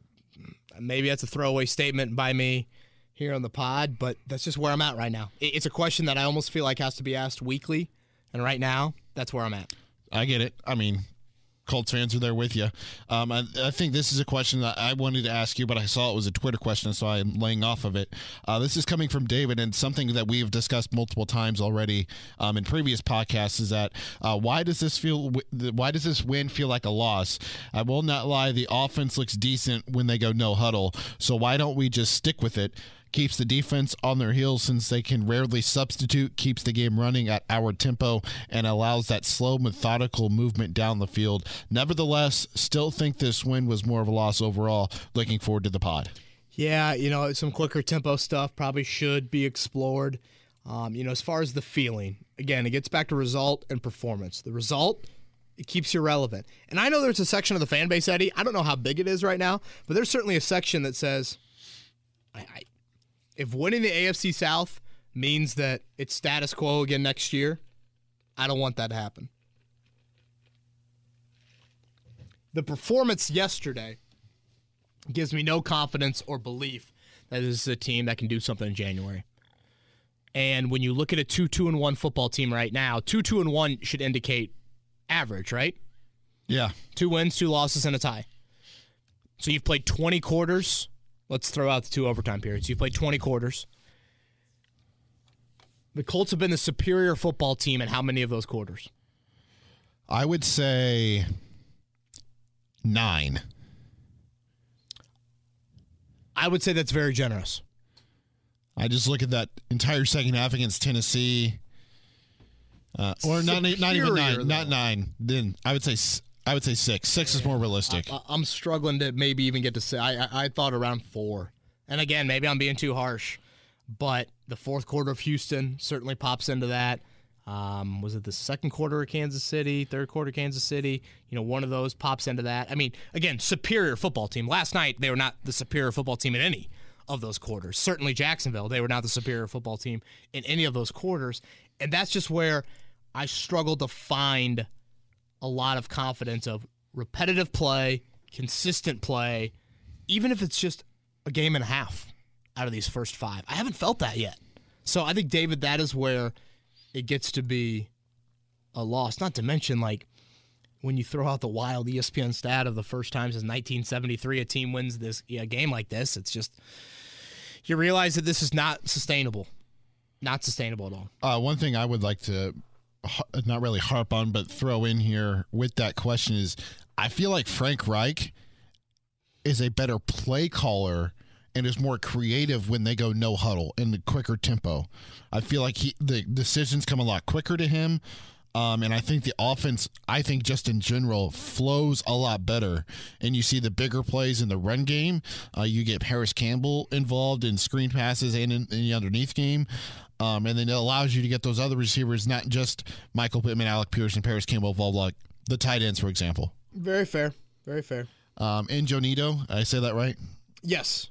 maybe that's a throwaway statement by me here on the pod, but that's just where I'm at right now. It- It's a question that I almost feel like has to be asked weekly, and right now, that's where I'm at. I get it. I mean, Colts fans are there with you. Um, I, I think this is a question that I wanted to ask you, but I saw it was a Twitter question, so I'm laying off of it. Uh, this is coming from David, and something that we've discussed multiple times already um, in previous podcasts is that uh, why does this feel? Why does this win feel like a loss? I will not lie. The offense looks decent when they go no huddle, so why don't we just stick with it? Keeps the defense on their heels since they can rarely substitute, keeps the game running at our tempo, and allows that slow, methodical movement down the field. Nevertheless, still think this win was more of a loss overall. Looking forward to the pod. Yeah, you know, some quicker tempo stuff probably should be explored. Um, you know, as far as the feeling, again, it gets back to result and performance. The result, it keeps you relevant. And I know there's a section of the fan base, Eddie. I don't know how big it is right now, but there's certainly a section that says, I, I, if winning the AFC South means that it's status quo again next year, I don't want that to happen. The performance yesterday gives me no confidence or belief that this is a team that can do something in January. And when you look at a 2 2 and 1 football team right now, 2 2 and 1 should indicate average, right? Yeah. Two wins, two losses, and a tie. So you've played 20 quarters. Let's throw out the two overtime periods. You've played 20 quarters. The Colts have been the superior football team in how many of those quarters? I would say nine. I would say that's very generous. I just look at that entire second half against Tennessee. Uh, or not, not even nine, though. not nine. Then I would say I would say six. Six is more realistic. I- I'm struggling to maybe even get to say. I, I I thought around four, and again, maybe I'm being too harsh, but the fourth quarter of Houston certainly pops into that. Um, was it the second quarter of Kansas City, third quarter Kansas City? You know, one of those pops into that. I mean, again, superior football team. Last night they were not the superior football team in any of those quarters. Certainly Jacksonville, they were not the superior football team in any of those quarters, and that's just where I struggle to find a lot of confidence of repetitive play, consistent play, even if it's just a game and a half out of these first five. I haven't felt that yet. So I think, David, that is where it gets to be a loss. Not to mention, like, when you throw out the wild ESPN stat of the first time since 1973 a team wins this a game like this, it's just, you realize that this is not sustainable. Not sustainable at all. Uh, one thing I would like to not really harp on, but throw in here with that question is I feel like Frank Reich is a better play caller and is more creative when they go no huddle and the quicker tempo. I feel like he the decisions come a lot quicker to him. Um, and I think the offense, I think just in general, flows a lot better. And you see the bigger plays in the run game. Uh, you get Parris Campbell involved in screen passes and in, in the underneath game. Um, and then it allows you to get those other receivers, not just Michael Pittman, Alec Pierce, and Parris Campbell involved, like the tight ends, for example. Very fair. Very fair. Um, and Jonito, I say that right? Yes.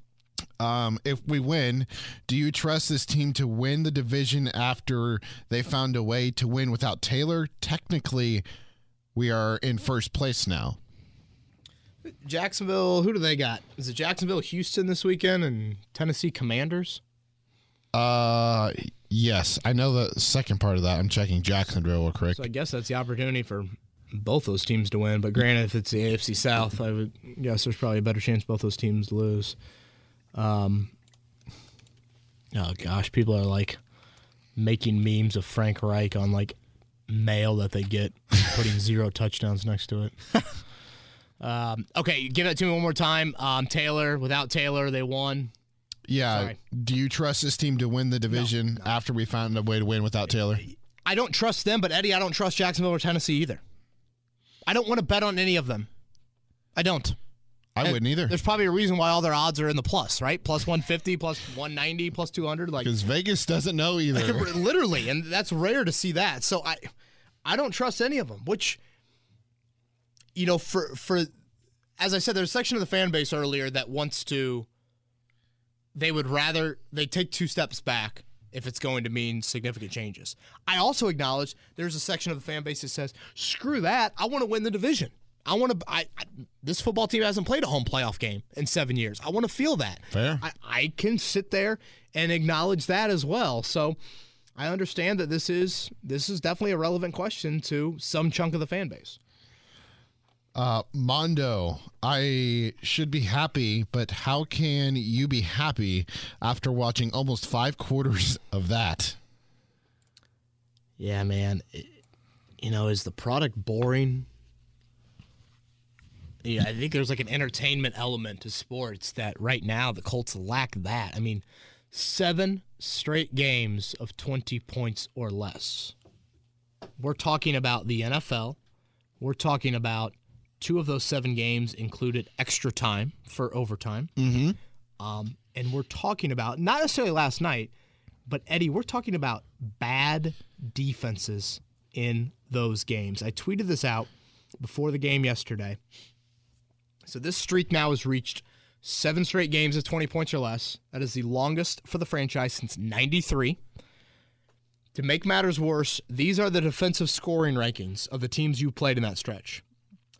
Um, if we win, do you trust this team to win the division after they found a way to win without Taylor? Technically, we are in first place now. Jacksonville, who do they got? Is it Jacksonville, Houston this weekend, and Tennessee Commanders? Uh, yes, I know the second part of that. I'm checking Jacksonville real quick. So I guess that's the opportunity for both those teams to win. But granted, if it's the AFC South, I would guess there's probably a better chance both those teams lose. Um, oh gosh, people are like making memes of Frank Reich on like mail that they get, putting zero touchdowns next to it. um, okay, give it to me one more time. Um, Taylor, without Taylor, they won. Yeah. Sorry. Do you trust this team to win the division after we found a way to win without Taylor? I don't trust them, but Eddie, I don't trust Jacksonville or Tennessee either. I don't want to bet on any of them. I don't. I And wouldn't either. There's probably a reason why all their odds are in the plus, right? Plus 150, plus 190, plus 200. Like Because Vegas doesn't know either. literally, and that's rare to see that. So I, I don't trust any of them. Which, you know, for for, as I said, there's a section of the fan base earlier that wants to. They would rather they take two steps back if it's going to mean significant changes. I also acknowledge there's a section of the fan base that says, "Screw that! I want to win the division." I want to. I, I this football team hasn't played a home playoff game in seven years. I want to feel that. Fair. I, I can sit there and acknowledge that as well. So I understand that this is this is definitely a relevant question to some chunk of the fan base. Uh, Mondo, I should be happy, but how can you be happy after watching almost five quarters of that? Yeah, man. It- you know, is the product boring? Yeah, I think there's like an entertainment element to sports that right now the Colts lack that. I mean, seven straight games of 20 points or less. We're talking about the NFL. We're talking about two of those seven games included extra time for overtime. Mm-hmm. Um, and we're talking about not necessarily last night, but Eddie, we're talking about bad defenses in those games. I tweeted this out before the game yesterday. So this streak now has reached seven straight games of 20 points or less. That is the longest for the franchise since 93. To make matters worse, these are the defensive scoring rankings of the teams you played in that stretch.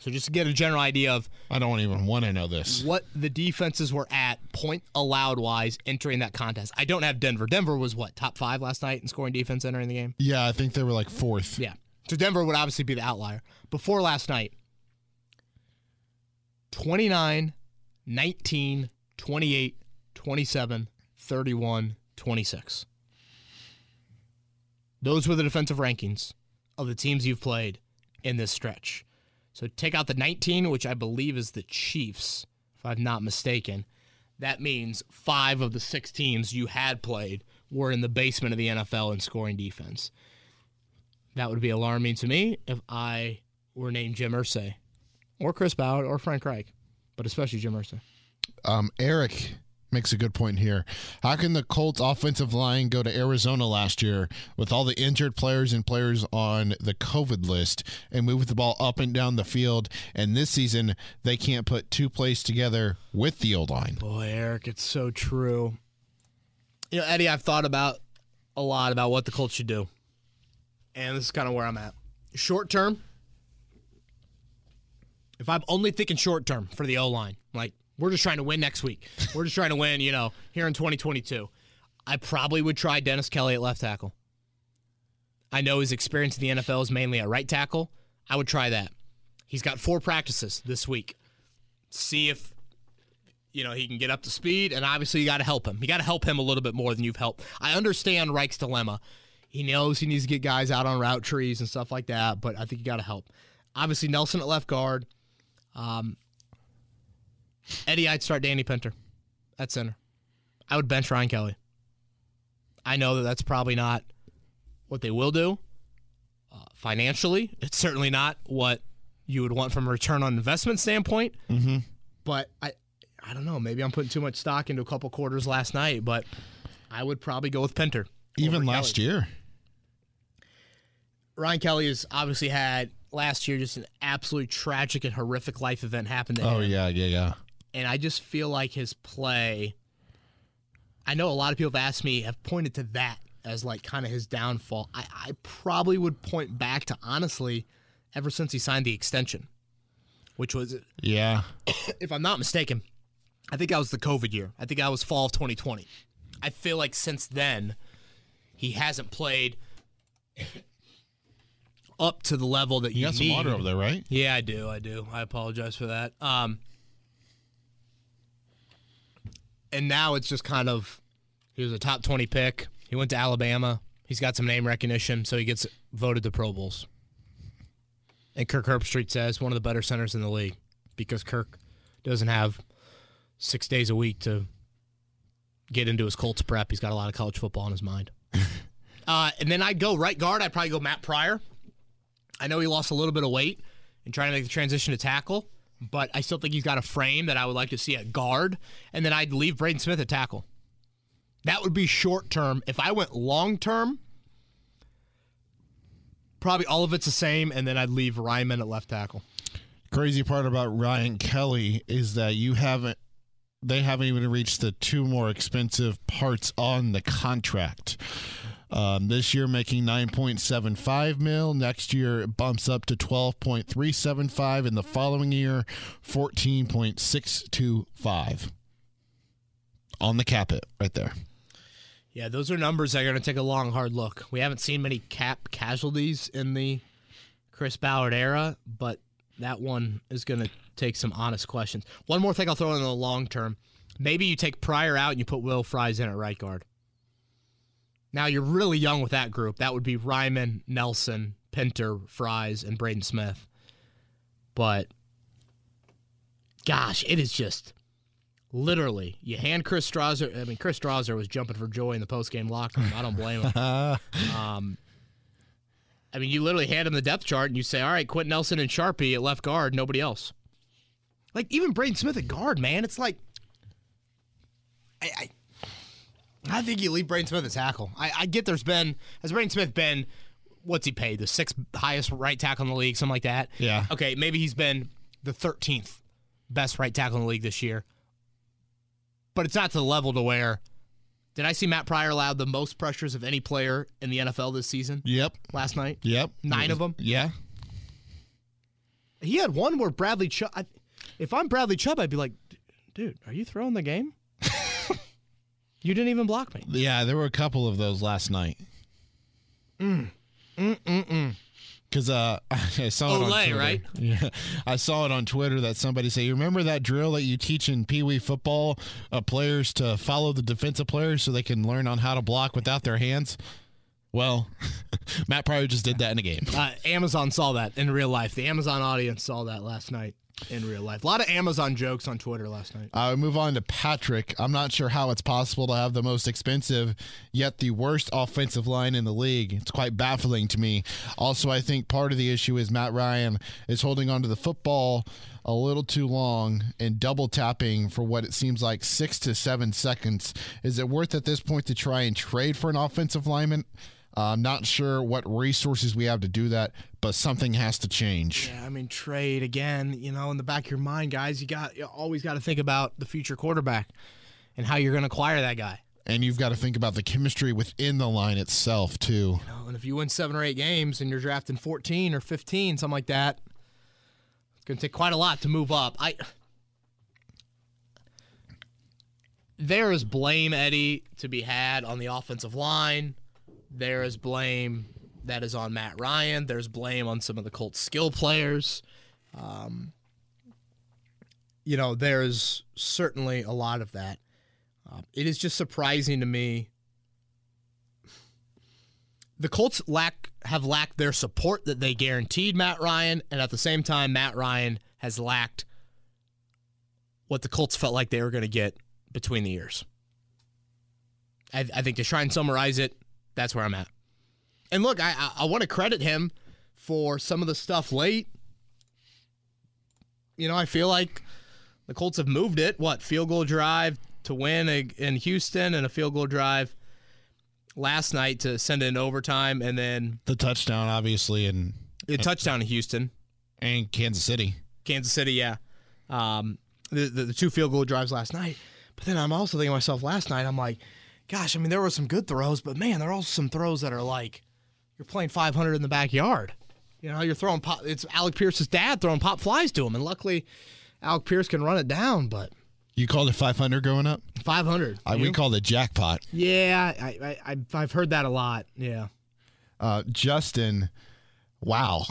So just to get a general idea of I don't even want to know this. what the defenses were at point allowed wise entering that contest. I don't have Denver. Denver was what top five last night in scoring defense entering the game. Yeah, I think they were like fourth. Yeah. So Denver would obviously be the outlier. Before last night, 29, 19, 28, 27, 31, 26. Those were the defensive rankings of the teams you've played in this stretch. So take out the 19, which I believe is the Chiefs, if I'm not mistaken. That means five of the six teams you had played were in the basement of the NFL in scoring defense. That would be alarming to me if I were named Jim Irsay or Chris Ballard or Frank Reich, but especially Jim Irsay. Um, Eric makes a good point here. How can the Colts offensive line go to Arizona last year with all the injured players and players on the COVID list and move the ball up and down the field? And this season, they can't put two plays together with the old line. Boy, Eric, it's so true. You know, Eddie, I've thought about a lot about what the Colts should do. And this is kind of where I'm at. Short term, if I'm only thinking short term for the O line, like we're just trying to win next week, we're just trying to win, you know, here in 2022, I probably would try Dennis Kelly at left tackle. I know his experience in the NFL is mainly at right tackle. I would try that. He's got four practices this week. See if you know he can get up to speed, and obviously you got to help him. You got to help him a little bit more than you've helped. I understand Reich's dilemma. He knows he needs to get guys out on route trees and stuff like that, but I think you got to help. Obviously Nelson at left guard. Um, Eddie, I'd start Danny Pinter at center. I would bench Ryan Kelly. I know that that's probably not what they will do uh, financially. It's certainly not what you would want from a return on investment standpoint. Mm-hmm. But I, I don't know. Maybe I'm putting too much stock into a couple quarters last night, but I would probably go with Pinter. Even last Kelly. year. Ryan Kelly has obviously had last year just an absolutely tragic and horrific life event happen to him. Oh, yeah, yeah, yeah. And I just feel like his play. I know a lot of people have asked me, have pointed to that as like kind of his downfall. I, I probably would point back to honestly, ever since he signed the extension, which was, Yeah. if I'm not mistaken, I think that was the COVID year. I think that was fall of 2020. I feel like since then, he hasn't played up to the level that You you got some water over there, right? Yeah, I do. I do. I apologize for that. Um, and now it's just kind of he was a top 20 pick. He went to Alabama. He's got some name recognition, so he gets voted to Pro Bowls. And Kirk Herbstreit says one of the better centers in the league because Kirk doesn't have six days a week to get into his Colts prep. He's got a lot of college football in his mind. uh, and then I'd go right guard. I'd probably go Matt Pryor. I know he lost a little bit of weight in trying to make the transition to tackle, but I still think he's got a frame that I would like to see at guard. And then I'd leave Braden Smith at tackle. That would be short term. If I went long term, probably all of it's the same, and then I'd leave Raimann at left tackle. Crazy part about Ryan Kelly is that you haven't they haven't even reached the two more expensive parts on the contract. Um, this year making 9.75 mil. Next year it bumps up to 12.375. In the following year, 14.625. On the cap it right there. Yeah, those are numbers that are going to take a long, hard look. We haven't seen many cap casualties in the Chris Ballard era, but that one is going to take some honest questions. One more thing I'll throw in the long term. Maybe you take Pryor out and you put Will Fries in at right guard. Now you're really young with that group. That would be Raimann, Nelson, Pinter, Fries, and Braden Smith. But gosh, it is just literally you hand Chris Strausser. I mean, Chris Strausser was jumping for joy in the postgame locker room. I don't blame him. um, I mean, you literally hand him the depth chart and you say, "All right, Quenton Nelson and Sharpie at left guard, nobody else." Like even Braden Smith at guard, man. It's like I, I I think you leave Braden Smith at tackle. I, I get there's been has Braden Smith been what's he paid the sixth highest right tackle in the league, something like that. Yeah. Okay, maybe he's been the thirteenth best right tackle in the league this year, but it's not to the level to where. Did I see Matt Pryor allowed the most pressures of any player in the NFL this season? Yep. Last night, Yep. Nine of them. Yeah. he had one where Bradley Chubb. I, if I'm Bradley Chubb, I'd be like, dude, are you throwing the game? You didn't even block me. Yeah, there were a couple of those last night. Mm. Mm mm mm. Because uh, I saw it on Olay, Twitter. right? Yeah, I saw it on Twitter that somebody said, "You remember that drill that you teach in Pee Wee football? Uh, players to follow the defensive players so they can learn on how to block without their hands." Well, Matt Pryor just did that in a game. Uh, Amazon saw that in real life. The Amazon audience saw that last night in real life. A lot of Amazon jokes on Twitter last night. I move on to Patrick. I'm not sure how it's possible to have the most expensive yet the worst offensive line in the league. It's quite baffling to me. Also, I think part of the issue is Matt Ryan is holding onto the football a little too long and double tapping for what it seems like six to seven seconds. Is it worth at this point to try and trade for an offensive lineman? Uh, I'm not sure what resources we have to do that, but something has to change. Yeah, I mean trade again. You know, in the back of your mind, guys, you got you always got to think about the future quarterback and how you're going to acquire that guy. And you've got to think about the chemistry within the line itself, too. You know, and if you win seven or eight games and you're drafting 14 or 15, something like that, it's going to take quite a lot to move up. I there is blame Eddie to be had on the offensive line. There is blame that is on Matt Ryan. There's blame on some of the Colts skill players. Um, you know, there's certainly a lot of that. Uh, it is just surprising to me. The Colts lack have lacked their support that they guaranteed Matt Ryan, and at the same time, Matt Ryan has lacked what the Colts felt like they were going to get between the years. I, I think to try and summarize it, that's where I'm at. And look, I I, I want to credit him for some of the stuff late. You know, I feel like the Colts have moved it. What field goal drive to win a, in Houston, and a field goal drive last night to send it in overtime, and then The touchdown, obviously, and a touchdown in Houston, and Kansas City. Kansas City. Yeah, um, the, the the two field goal drives last night. But then I'm also thinking to myself last night. I'm like, gosh, I mean, there were some good throws, but man, there are also some throws that are like you're playing 500 in the backyard. You know, you're throwing pop. It's Alec Pierce's dad throwing pop flies to him, and luckily, Alec Pierce can run it down. But You called it 500 growing up? 500. Uh, we called it jackpot. yeah, I, I, I, I've heard that a lot. Yeah. Uh, Justin, wow.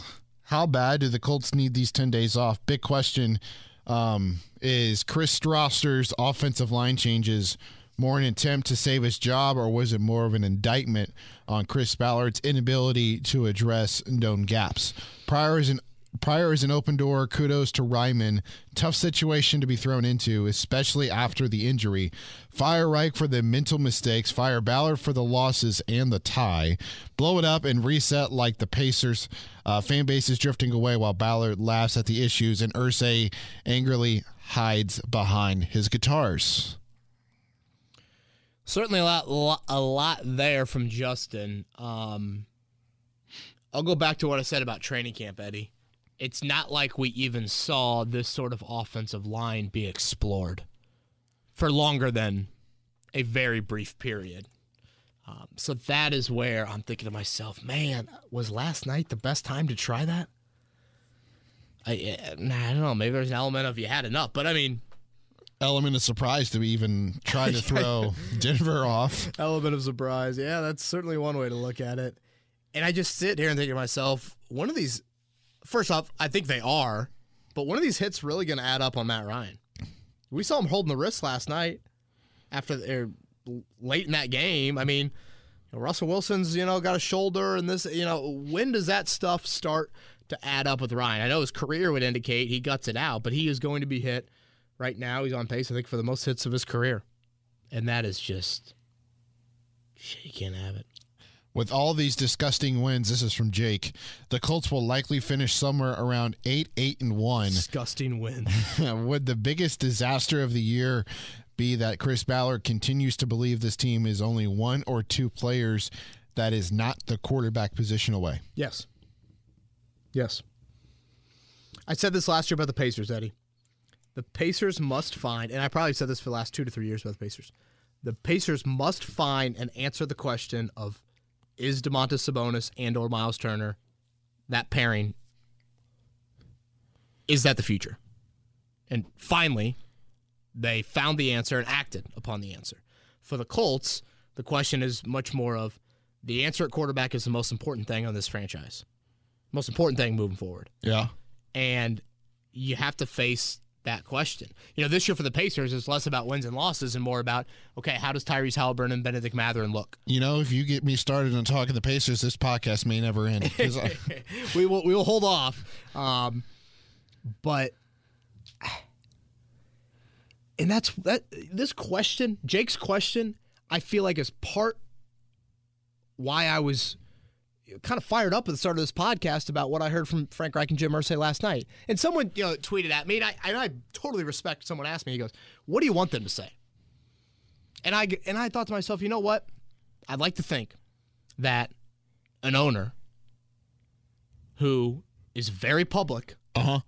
How bad do the Colts need these 10 days off? Big question um, is Chris Strausser's offensive line changes more an attempt to save his job, or was it more of an indictment on Chris Ballard's inability to address known gaps? Pryor is an Pryor is an open door. Kudos to Raimann. Tough situation to be thrown into, especially after the injury. Fire Reich for the mental mistakes. Fire Ballard for the losses and the tie. Blow it up and reset like the Pacers. Uh, fan base is drifting away while Ballard laughs at the issues and Irsay angrily hides behind his guitars. Certainly a lot, a lot there from Justin. Um, I'll go back to what I said about training camp, Eddie. It's not like we even saw this sort of offensive line be explored for longer than a very brief period. Um, so that is where I'm thinking to myself, man, was last night the best time to try that? I, uh, I don't know. Maybe there's an element of you had enough, but I mean, Element of surprise to even try to throw Denver off. element of surprise. Yeah, that's certainly one way to look at it. And I just sit here and think to myself, one of these, first off, I think they are, but one of these hits really going to add up on Matt Ryan. We saw him holding the wrist last night after they're er, late in that game. I mean, you know, Russell Wilson's, you know, got a shoulder and this, you know, when does that stuff start to add up with Ryan? I know his career would indicate he guts it out, but he is going to be hit right now. He's on pace, I think, for the most hits of his career. And that is just shit, you can't have it. With all these disgusting wins, this is from Jake. The Colts will likely finish somewhere around eight, eight, and one. Disgusting win. Would the biggest disaster of the year be that Chris Ballard continues to believe this team is only one or two players that is not the quarterback position away? Yes. Yes. I said this last year about the Pacers, Eddie. The Pacers must find, and I probably said this for the last two to three years about the Pacers. The Pacers must find and answer the question of is Domantas Sabonis and or Myles Turner that pairing? Is that the future? And finally, they found the answer and acted upon the answer. For the Colts, the question is much more of the answer at quarterback is the most important thing on this franchise. Most important thing moving forward. Yeah. And you have to face that question. You know, this year for the Pacers is less about wins and losses and more about, okay, how does Tyrese Haliburton and Bennedict Mathurin look? You know, if you get me started on talking the Pacers, this podcast may never end. I- we will we will hold off. Um, but and that's that this question, Jake's question, I feel like is part why I was kind of fired up at the start of this podcast about what I heard from Frank Reich and Jim Irsay last night. And someone, you know, tweeted at me, and I, and I totally respect someone asked me, he goes, What do you want them to say? And I and I thought to myself, you know what? I'd like to think that an owner who is very public uh-huh.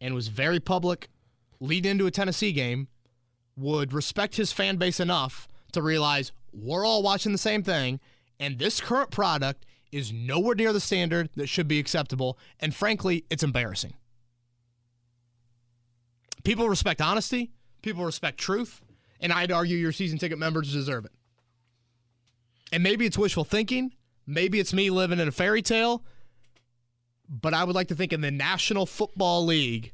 and was very public leading into a Tennessee game would respect his fan base enough to realize we're all watching the same thing and this current product is nowhere near the standard that should be acceptable and frankly it's embarrassing. People respect honesty, people respect truth, and I'd argue your season ticket members deserve it. And maybe it's wishful thinking, maybe it's me living in a fairy tale, but I would like to think in the National Football League,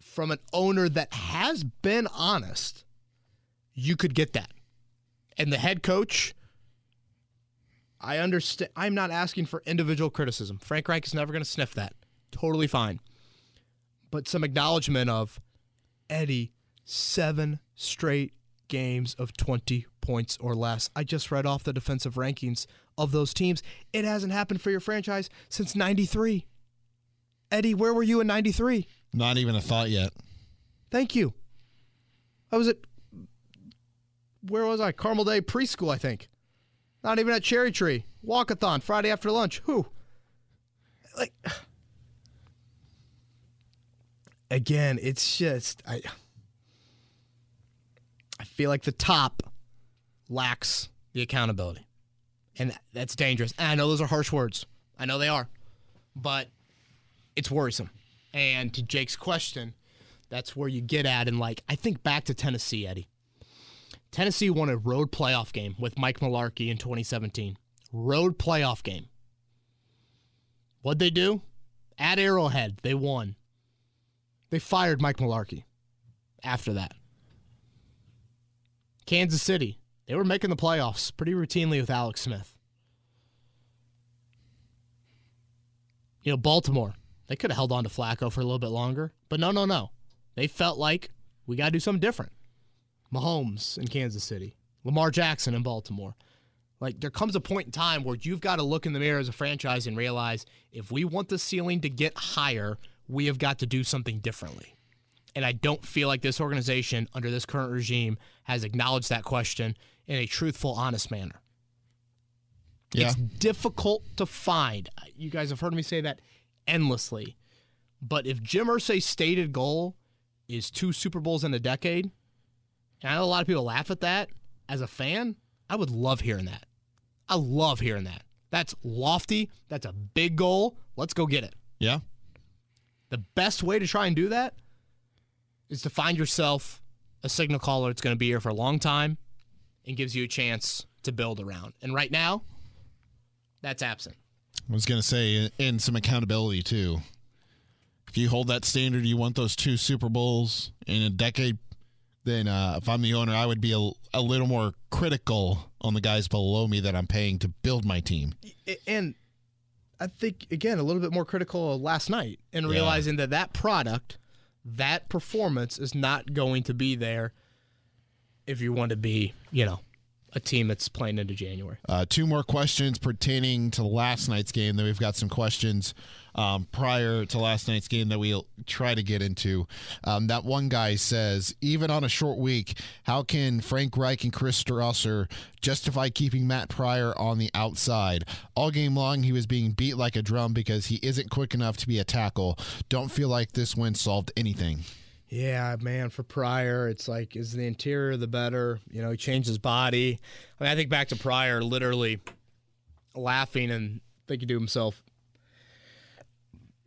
from an owner that has been honest, you could get that. And the head coach, I understand. I'm not asking for individual criticism. Frank Reich is never going to sniff that. Totally fine. But some acknowledgement of Eddie, seven straight games of 20 points or less. I just read off the defensive rankings of those teams. It hasn't happened for your franchise since 93. Eddie, where were you in 93? Not even a thought yet. Thank you. I was at, where was I? Carmel Day Preschool, I think. Not even at Cherry Tree. Walkathon, Friday after lunch. Who? Like, again, it's just, I, I feel like the top lacks the accountability. And that's dangerous. And I know those are harsh words. I know they are. But it's worrisome. And to Jake's question, that's where you get at. And like, I think back to Tennessee, Eddie. Tennessee won a road playoff game with Mike Mularkey in 2017. Road playoff game. What'd they do? At Arrowhead, they won. They fired Mike Mularkey after that. Kansas City, they were making the playoffs pretty routinely with Alex Smith. You know, Baltimore, they could have held on to Flacco for a little bit longer, but no, no, no. They felt like we got to do something different. Mahomes in Kansas City, Lamar Jackson in Baltimore. Like there comes a point in time where you've got to look in the mirror as a franchise and realize if we want the ceiling to get higher, we have got to do something differently. And I don't feel like this organization under this current regime has acknowledged that question in a truthful, honest manner. Yeah. It's difficult to find. You guys have heard me say that endlessly. But if Jim Irsay's stated goal is two Super Bowls in a decade, and I know a lot of people laugh at that as a fan, I I would love hearing that. I love hearing that. That's lofty. That's a big goal. Let's go get it. Yeah. The best way to try and do that is to find yourself a signal caller that's going to be here for a long time and gives you a chance to build around. And right now, that's absent. I was going to say, and some accountability too. If you hold that standard, you want those two Super Bowls in a decade, then uh, if I'm the owner, I would be a, a little more critical on the guys below me that I'm paying to build my team. And I think, again, a little bit more critical last night and realizing that that product, that performance is not going to be there if you want to be, you know, a team that's playing into January. Uh, two more questions pertaining to last night's game. Then we've got some questions um, prior to last night's game that we'll try to get into. Um, that one guy says, even on a short week, how can Frank Reich and Chris Strausser justify keeping Matt Pryor on the outside? All game long, he was being beat like a drum because he isn't quick enough to be a tackle. Don't feel like this win solved anything. Yeah, man, for Pryor, it's like, is the interior the better? You know, he changed his body. I mean, I think back to Pryor literally laughing and thinking to himself,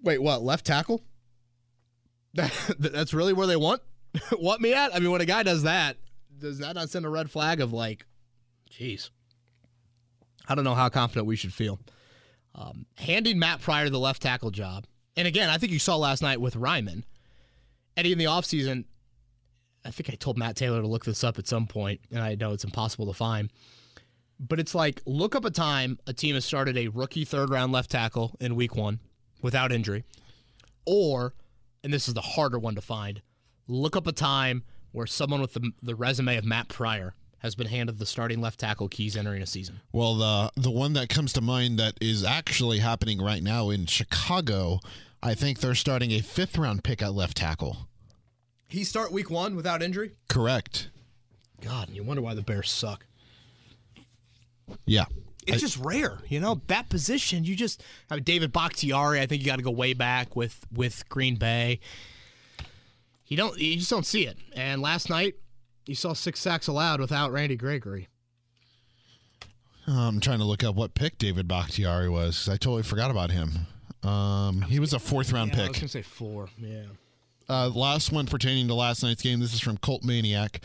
wait, what, left tackle? That's really where they want want me at? I mean, when a guy does that, does that not send a red flag of like, jeez? I don't know how confident we should feel. Um, handing Matt Pryor the left tackle job, and again, I think you saw last night with Raimann – Eddie, in the offseason, I think I told Matt Taylor to look this up at some point, and I know it's impossible to find. But it's like look up a time a team has started a rookie third round left tackle in week one without injury. Or, and this is the harder one to find, look up a time where someone with the, the resume of Matt Pryor has been handed the starting left tackle keys entering a season. Well, the the one that comes to mind that is actually happening right now in Chicago I think they're starting a fifth round pick at left tackle. He start week one without injury? Correct. God, you wonder why the Bears suck. Yeah. It's I, just rare, you know. That position, you just I mean, David Bakhtiari. I think you got to go way back with with Green Bay. You don't, you just don't see it. And last night, you saw six sacks allowed without Randy Gregory. I'm trying to look up what pick David Bakhtiari was. I totally forgot about him. Um, he was a fourth round yeah, pick. I was gonna say four. Yeah. Uh, last one pertaining to last night's game. This is from Colt Maniac.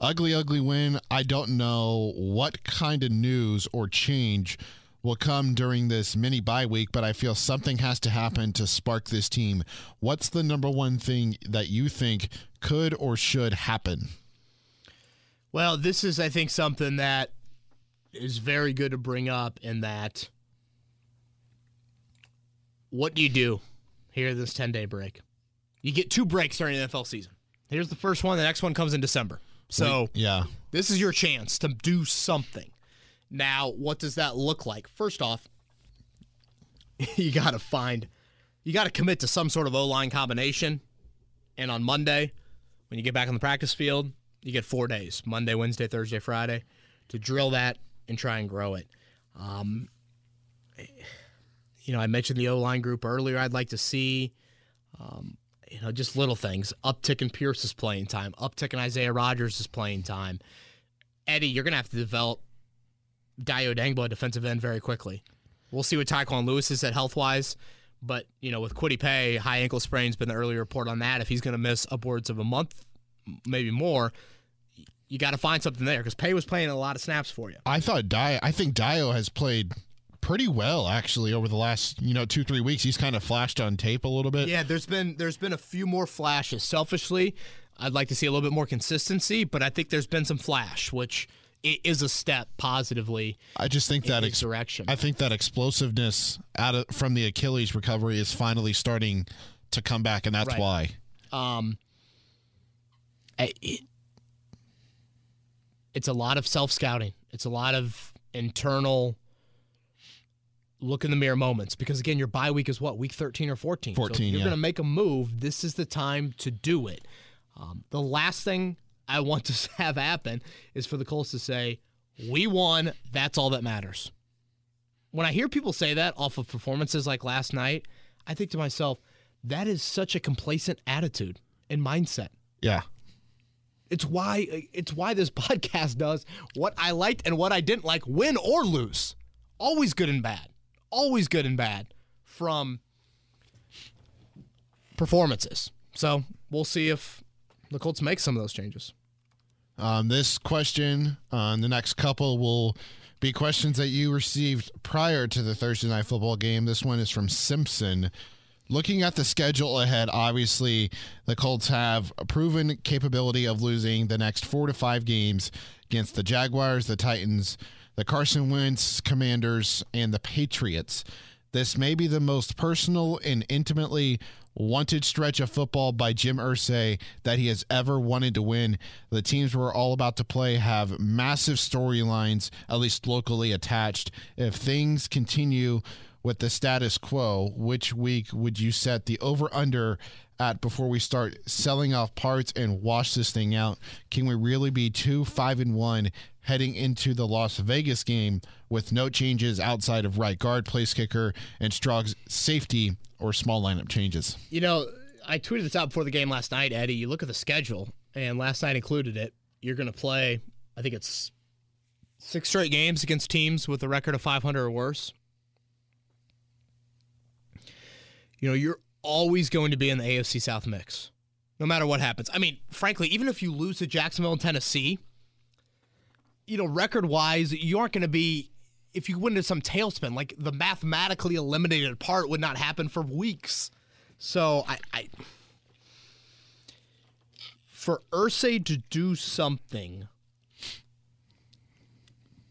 Ugly, ugly win. I don't know what kind of news or change will come during this mini bye week, but I feel something has to happen to spark this team. What's the number one thing that you think could or should happen? Well, this is, I think, something that is very good to bring up in that what do you do here this 10 day break? You get two breaks during the NFL season. Here's the first one, the next one comes in December. So, yeah. This is your chance to do something. Now, what does that look like? First off, you got to find, you got to commit to some sort of O line combination. And on Monday, when you get back on the practice field, you get four days Monday, Wednesday, Thursday, Friday to drill that and try and grow it. Um, you know, I mentioned the O line group earlier. I'd like to see, um, you know, just little things. Uptick in Pierce's playing time, uptick in Isaiah Rodgers' playing time. Eddie, you're going to have to develop Dayo Odeyingbo, defensive end, very quickly. We'll see what Tyquan Lewis is at health wise. But, you know, with Kwity Paye, high ankle sprain's been the early report on that. If he's going to miss upwards of a month, maybe more, you got to find something there because Pay was playing a lot of snaps for you. I thought Dio, I think Dayo has played pretty well actually over the last you know two three weeks. He's kind of flashed on tape a little bit. Yeah, there's been there's been a few more flashes. Selfishly, I'd like to see a little bit more consistency, but I think there's been some flash, which is a step positively. I just think that ex- direction. I think that explosiveness out of from the Achilles recovery is finally starting to come back, and that's right. why. Um, it, it's a lot of self scouting. It's a lot of internal look in the mirror moments because again your bye week is what week 13 or 14 14 so you're yeah. going to make a move this is the time to do it um, the last thing i want to have happen is for the colts to say we won that's all that matters when i hear people say that off of performances like last night i think to myself that is such a complacent attitude and mindset yeah It's why it's why this podcast does what I liked and what I didn't like, win or lose. Always good and bad. Always good and bad from performances. So we'll see if the Colts make some of those changes. Um, this question on the next couple will be questions that you received prior to the Thursday night football game. This one is from Simpson. Looking at the schedule ahead, obviously the Colts have a proven capability of losing the next four to five games against the Jaguars, the Titans, the Carson Wentz Commanders, and the Patriots. This may be the most personal and intimately wanted stretch of football by Jim Irsay that he has ever wanted to win. The teams we're all about to play have massive storylines, at least locally attached. If things continue with the status quo, which week would you set the over under at before we start selling off parts and wash this thing out? Can we really be two, five, and one heading into the Las Vegas game with no changes outside of right guard, place kicker, and Strog's safety or small lineup changes? You know, I tweeted this out before the game last night, Eddie. You look at the schedule, and last night included it. You're going to play, I think it's six straight games against teams with a record of 500 or worse. You know, you're always going to be in the AFC South mix, no matter what happens. I mean, frankly, even if you lose to Jacksonville and Tennessee, you know, record wise, you aren't going to be. If you went into some tailspin, like the mathematically eliminated part would not happen for weeks. So I, I for Irsay to do something,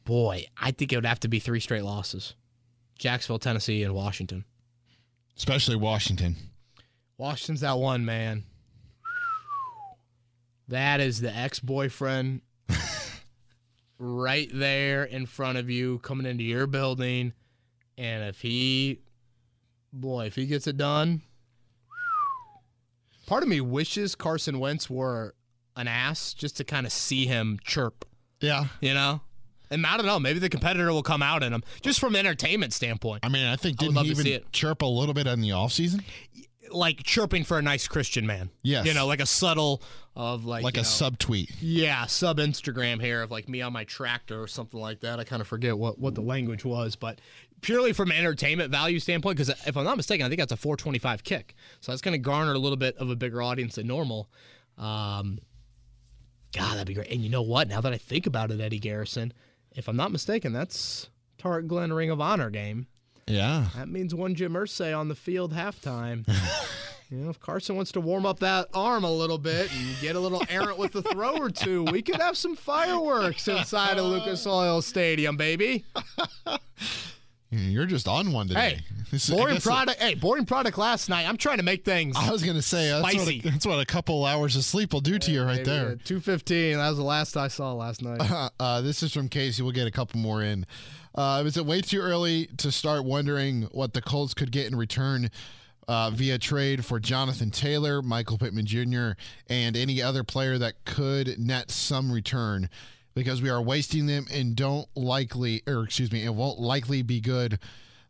boy, I think it would have to be three straight losses: Jacksonville, Tennessee, and Washington. Especially Washington. Washington's that one man. That is the ex-boyfriend right there in front of you coming into your building. And if he, boy, if he gets it done, part of me wishes Carson Wentz were an ass just to kind of see him chirp, Yeah. you know? And I don't know, maybe the competitor will come out in him just from an entertainment standpoint. I mean, I think I didn't love he even chirp a little bit in the offseason? Like chirping for a nice Christian man. Yes. You know, like a subtle of like, Like a know, sub tweet. Yeah, sub Instagram here of like me on my tractor or something like that. I kind of forget what, what the language was, but purely from an entertainment value standpoint, because if I'm not mistaken, I think that's a 425 kick. So that's going to garner a little bit of a bigger audience than normal. Um, God, that'd be great. And you know what? Now that I think about it, Eddie Garrison, if I'm not mistaken, that's Tarik Glenn Ring of Honor game. Yeah. That means one Jim Irsay on the field halftime. you know, if Carson wants to warm up that arm a little bit and get a little errant with the throw or two, we could have some fireworks inside of Lucas Oil Stadium, baby. You're just on one today. Hey, boring product. Hey, boring product last night. I'm trying to make things. I was gonna say that's what, Spicy. a, that's what a couple hours of sleep will do to you right there. Two fifteen. That was the last I saw last night. Uh, this is from Casey. We'll get a couple more in. Uh, is it way too early to start wondering what the Colts could get in return uh, via trade for Jonathan Taylor, Michael Pittman Jr., and any other player that could net some return? Because we are wasting them and don't likely, or excuse me, it won't likely be good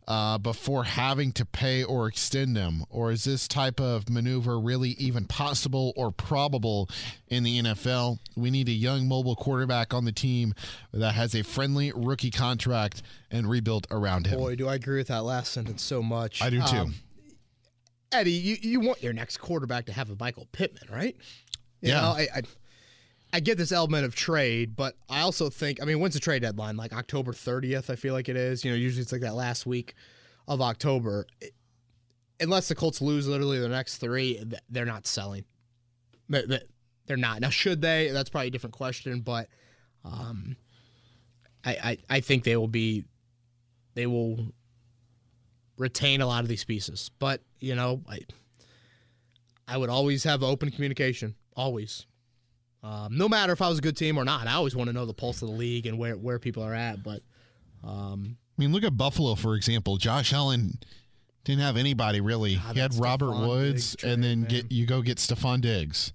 uh, before having to pay or extend them? Or is this type of maneuver really even possible or probable in the NFL? We need a young mobile quarterback on the team that has a friendly rookie contract and rebuild around him. Boy, do I agree with that last sentence so much. I do too. Um, Eddie, you, you want your next quarterback to have a Michael Pittman, right? You Yeah. know, I, I I get this element of trade, but I also think I mean, when's the trade deadline? Like October 30th, I feel like it is. You know, usually it's like that last week of October. It- unless the Colts lose literally the next three, they're not selling. They- they- They're not. Now, should they? That's probably a different question, but um, I, I I think they will be they will retain a lot of these pieces. But you know, I I would always have open communication, always. Um, no matter if I was a good team or not, I always want to know the pulse of the league and where where people are at. But um, I mean, look at Buffalo, for example. Josh Allen didn't have anybody really. God, he had Robert Stephon Woods, Diggs and then man. get you go get Stephon Diggs.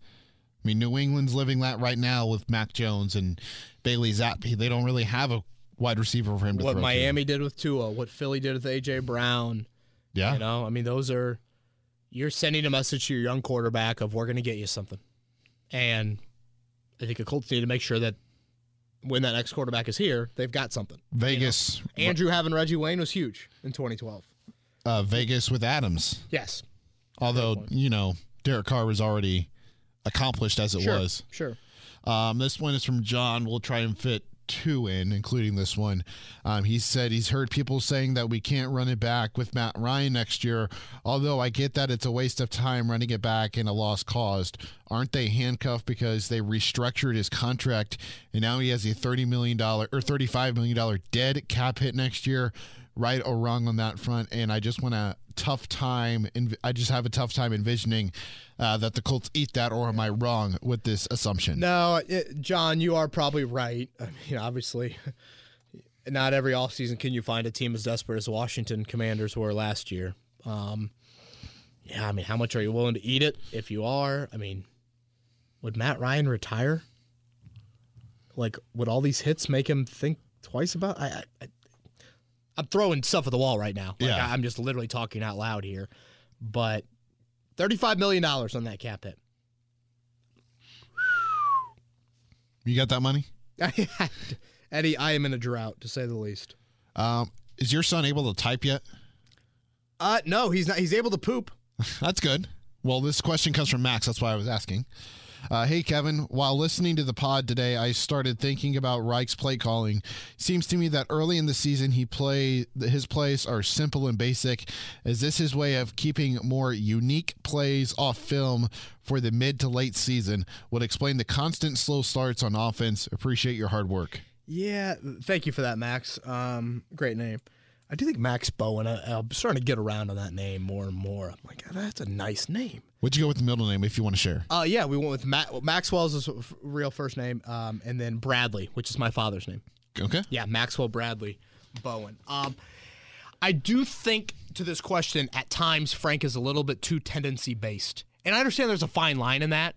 I mean, New England's living that right now with Mac Jones and Bailey Zappe. They don't really have a wide receiver for him to what throw to. Miami did with Tua, what Philly did with AJ Brown, Yeah. you know, I mean, those are you're sending a message to your young quarterback of we're going to get you something, and I think the Colts need to make sure that when that next quarterback is here, they've got something. Vegas, Andrew having Reggie Wayne was huge in 2012. uh, Vegas with Adams. Yes. Although you know Derek Carr was already accomplished as it Sure. was. Sure. Um, this one is from John. We'll try and fit two in, including this one. Um, he said he's heard people saying that we can't run it back with Matt Ryan next year. Although I get that it's a waste of time running it back and a loss caused. Aren't they handcuffed because they restructured his contract and now he has a thirty million dollar or thirty five million dollar dead cap hit next year? Right or wrong on that front, and I just want a tough time. And I just have a tough time envisioning uh, that the Colts eat that. Or am I wrong with this assumption? No, it, John, you are probably right. I mean, obviously, not every offseason can you find a team as desperate as Washington Commanders were last year. Um, yeah, I mean, how much are you willing to eat it? If you are, I mean, would Matt Ryan retire? Like, would all these hits make him think twice about? I, I I'm throwing stuff at the wall right now. Like, Yeah. I, I'm just literally talking out loud here. But thirty-five million dollars on that cap hit. You got that money? Eddie, I am in a drought to say the least. Um, is your son able to type yet? Uh, no, he's not. He's able to poop. That's good. Well, this question comes from Max. That's why I was asking. Uh, hey, Kevin. While listening to the pod today, I started thinking about Reich's play calling. Seems to me that early in the season, he play his plays are simple and basic. Is this his way of keeping more unique plays off film for the mid to late season? Would explain the constant slow starts on offense. Appreciate your hard work. Yeah, thank you for that, Max. Um, great name. I do think Max Bowen. I, I'm starting to get around on that name more and more. I'm like, "Oh, that's a nice name. What'd you go with the middle name if you want to share? Uh, yeah, we went with Ma- Maxwell's his real first name, um, and then Bradley, which is my father's name. Okay. Yeah, Maxwell Bradley Bowen. Um, I do think to this question at times Frank is a little bit too tendency based, and I understand there's a fine line in that,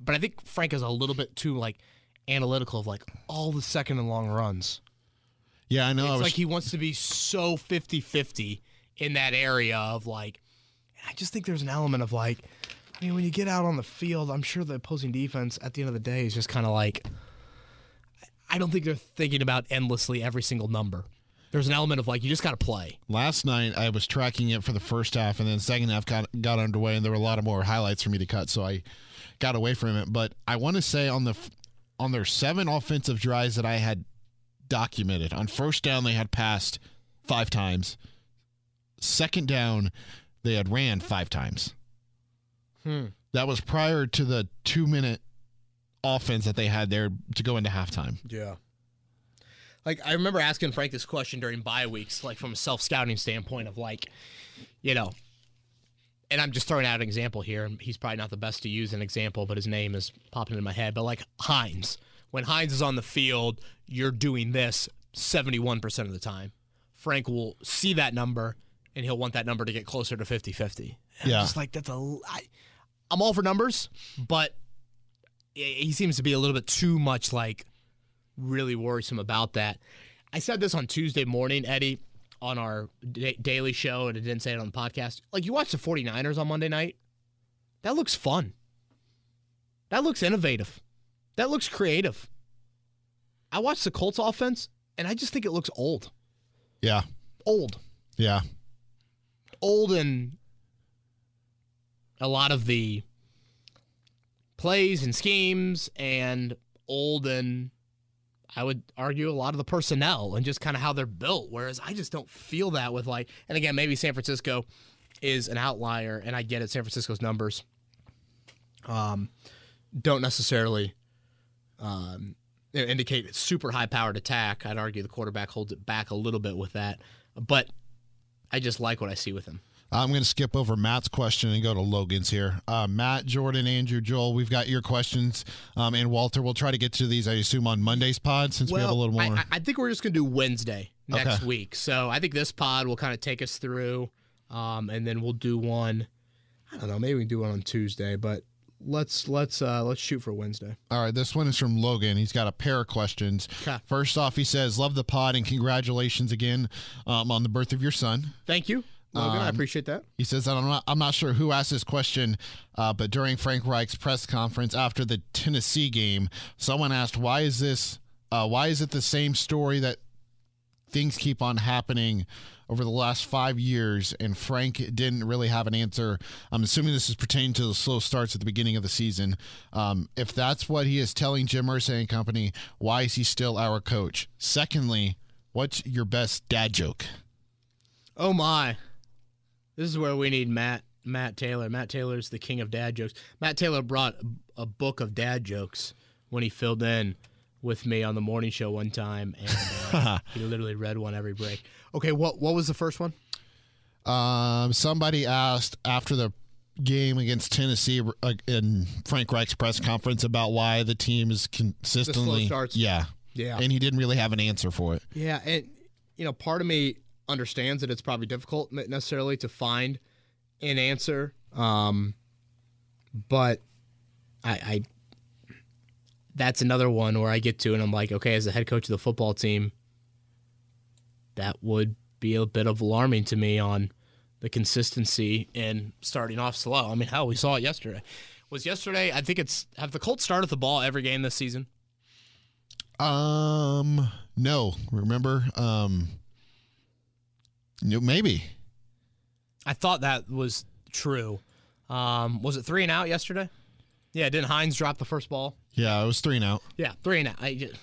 but I think Frank is a little bit too like analytical of like all the second and long runs. Yeah, I know. I It's was like he wants to be so 50-50 in that area of like. I just think there's an element of like, I mean, when you get out on the field, I'm sure the opposing defense at the end of the day is just kind of like. I don't think they're thinking about endlessly every single number. There's an element of like you just got to play. last night I was tracking it for the first half, and then second half got got underway, and there were a lot of more highlights for me to cut, so I got away from it. But I want to say on the on their seven offensive drives that I had documented on first down they had passed five times, second down they had ran five times. Hmm. That was prior to the two minute offense that they had there to go into halftime. Yeah. Like I remember asking Frank this question during bye weeks, like from a self scouting standpoint of like, you know, and I'm just throwing out an example here. and He's probably not the best to use an example, but his name is popping in my head. But like Hines, when Hines is on the field, you're doing this 71% of the time. Frank will see that number and he'll want that number to get closer to 50 50. Yeah. Just like that's a. I, I'm all for numbers, but he seems to be a little bit too much like really worrisome about that. I said this on Tuesday morning, Eddie, on our da- daily show, and I didn't say it on the podcast. Like, you watch the 49ers on Monday night, that looks fun. That looks innovative. That looks creative. I watched the Colts offense, and I just think it looks old. Yeah, Old. yeah. Old and a lot of the plays and schemes, and old and I would argue a lot of the personnel and just kind of how they're built. Whereas I just don't feel that with like, and again, maybe San Francisco is an outlier, and I get it. San Francisco's numbers um, don't necessarily um, you know, indicate it's super high powered attack. I'd argue the quarterback holds it back a little bit with that, but I just like what I see with him. I'm going to skip over Matt's question and go to Logan's here. Uh, Matt, Jordan, Andrew, Joel, we've got your questions. Um, and Walter, we'll try to get to these, I assume, on Monday's pod since we have a little more. I, I- think we're just gonna do Wednesday next Okay. week. So I think this pod will kind of take us through, um, and then we'll do one. I don't know. Maybe we can do one on Tuesday, but let's let's uh, let's shoot for Wednesday. All right, this one is from Logan. He's got a pair of questions. Okay. First off, he says, Love the pod and congratulations again um, on the birth of your son. Thank you. Logan. I Um, appreciate that. He says that I'm not I'm not sure who asked this question, uh, but during Frank Reich's press conference after the Tennessee game, someone asked why is this uh, why is it the same story that things keep on happening over the last five years, and Frank didn't really have an answer. I'm assuming this is pertaining to the slow starts at the beginning of the season. Um, if that's what he is telling Jim Irsay and company, why is he still our coach? Secondly, what's your best dad joke? Oh my. This is where we need Matt Matt Taylor. Matt Taylor's the king of dad jokes. Matt Taylor brought a book of dad jokes when he filled in with me on the morning show one time, and uh, he literally read one every break. Okay, what what was the first one? Um, somebody asked after the game against Tennessee uh, in Frank Reich's press conference about why the team is consistently starts. yeah Yeah, and he didn't really have an answer for it. yeah, and you know, part of me understands that it's probably difficult necessarily to find an answer, um, but I, I that's another one where I get to and I'm like, okay, as the head coach of the football team, that would be a bit of alarming to me on the consistency in starting off slow. I mean, hell, we saw it yesterday. Was yesterday? I think it's have the Colts started the ball every game this season. Um, no, remember? Um, maybe. I thought that was true. Um, was it three and out yesterday? Yeah, didn't Hines drop the first ball? Yeah, it was three and out. Yeah, three and out. I just,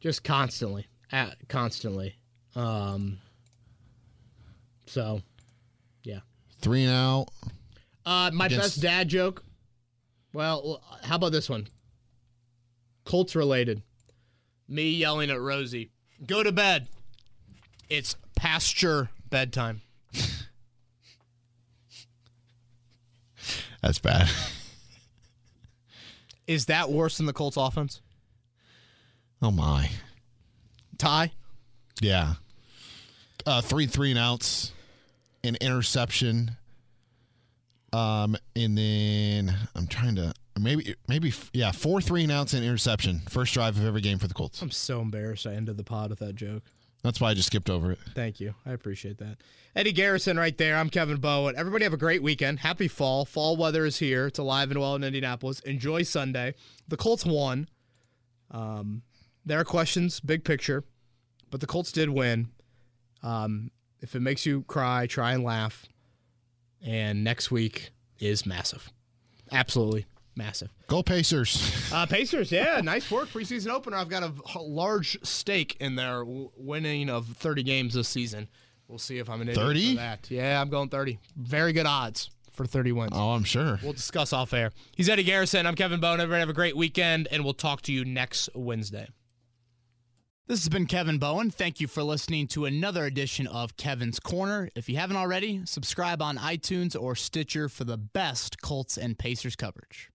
just constantly, at, constantly. Um, so, yeah. Three and out. Uh, my Against- best dad joke. Well, how about this one? Colts related. Me yelling at Rosie, "Go to bed." It's pasture bedtime. That's bad. Is that worse than the Colts offense? Oh my. Tie. Yeah. Uh, three three and outs, an interception. Um, and then I'm trying to maybe maybe yeah four three and outs and interception. First drive of every game for the Colts. I'm so embarrassed. I ended the pod with that joke. That's why I just skipped over it. Thank you. I appreciate that. Eddie Garrison right there. I'm Kevin Bowen. Everybody have a great weekend. Happy fall. Fall weather is here. It's alive and well in Indianapolis. Enjoy Sunday. The Colts won. Um, there are questions, big picture, but the Colts did win. Um, if it makes you cry, try and laugh. And next week is massive. Absolutely massive. Go Pacers. Uh, Pacers, yeah, nice work. Preseason opener. I've got a large stake in their winning of 30 games this season. We'll see if I'm an idiot 30? for that. Yeah, I'm going 30. Very good odds for 30 wins. Oh, I'm sure. We'll discuss off air. He's Eddie Garrison. I'm Kevin Bowen. Everybody have a great weekend, and we'll talk to you next Wednesday. This has been Kevin Bowen. Thank you for listening to another edition of Kevin's Corner. If you haven't already, subscribe on iTunes or Stitcher for the best Colts and Pacers coverage.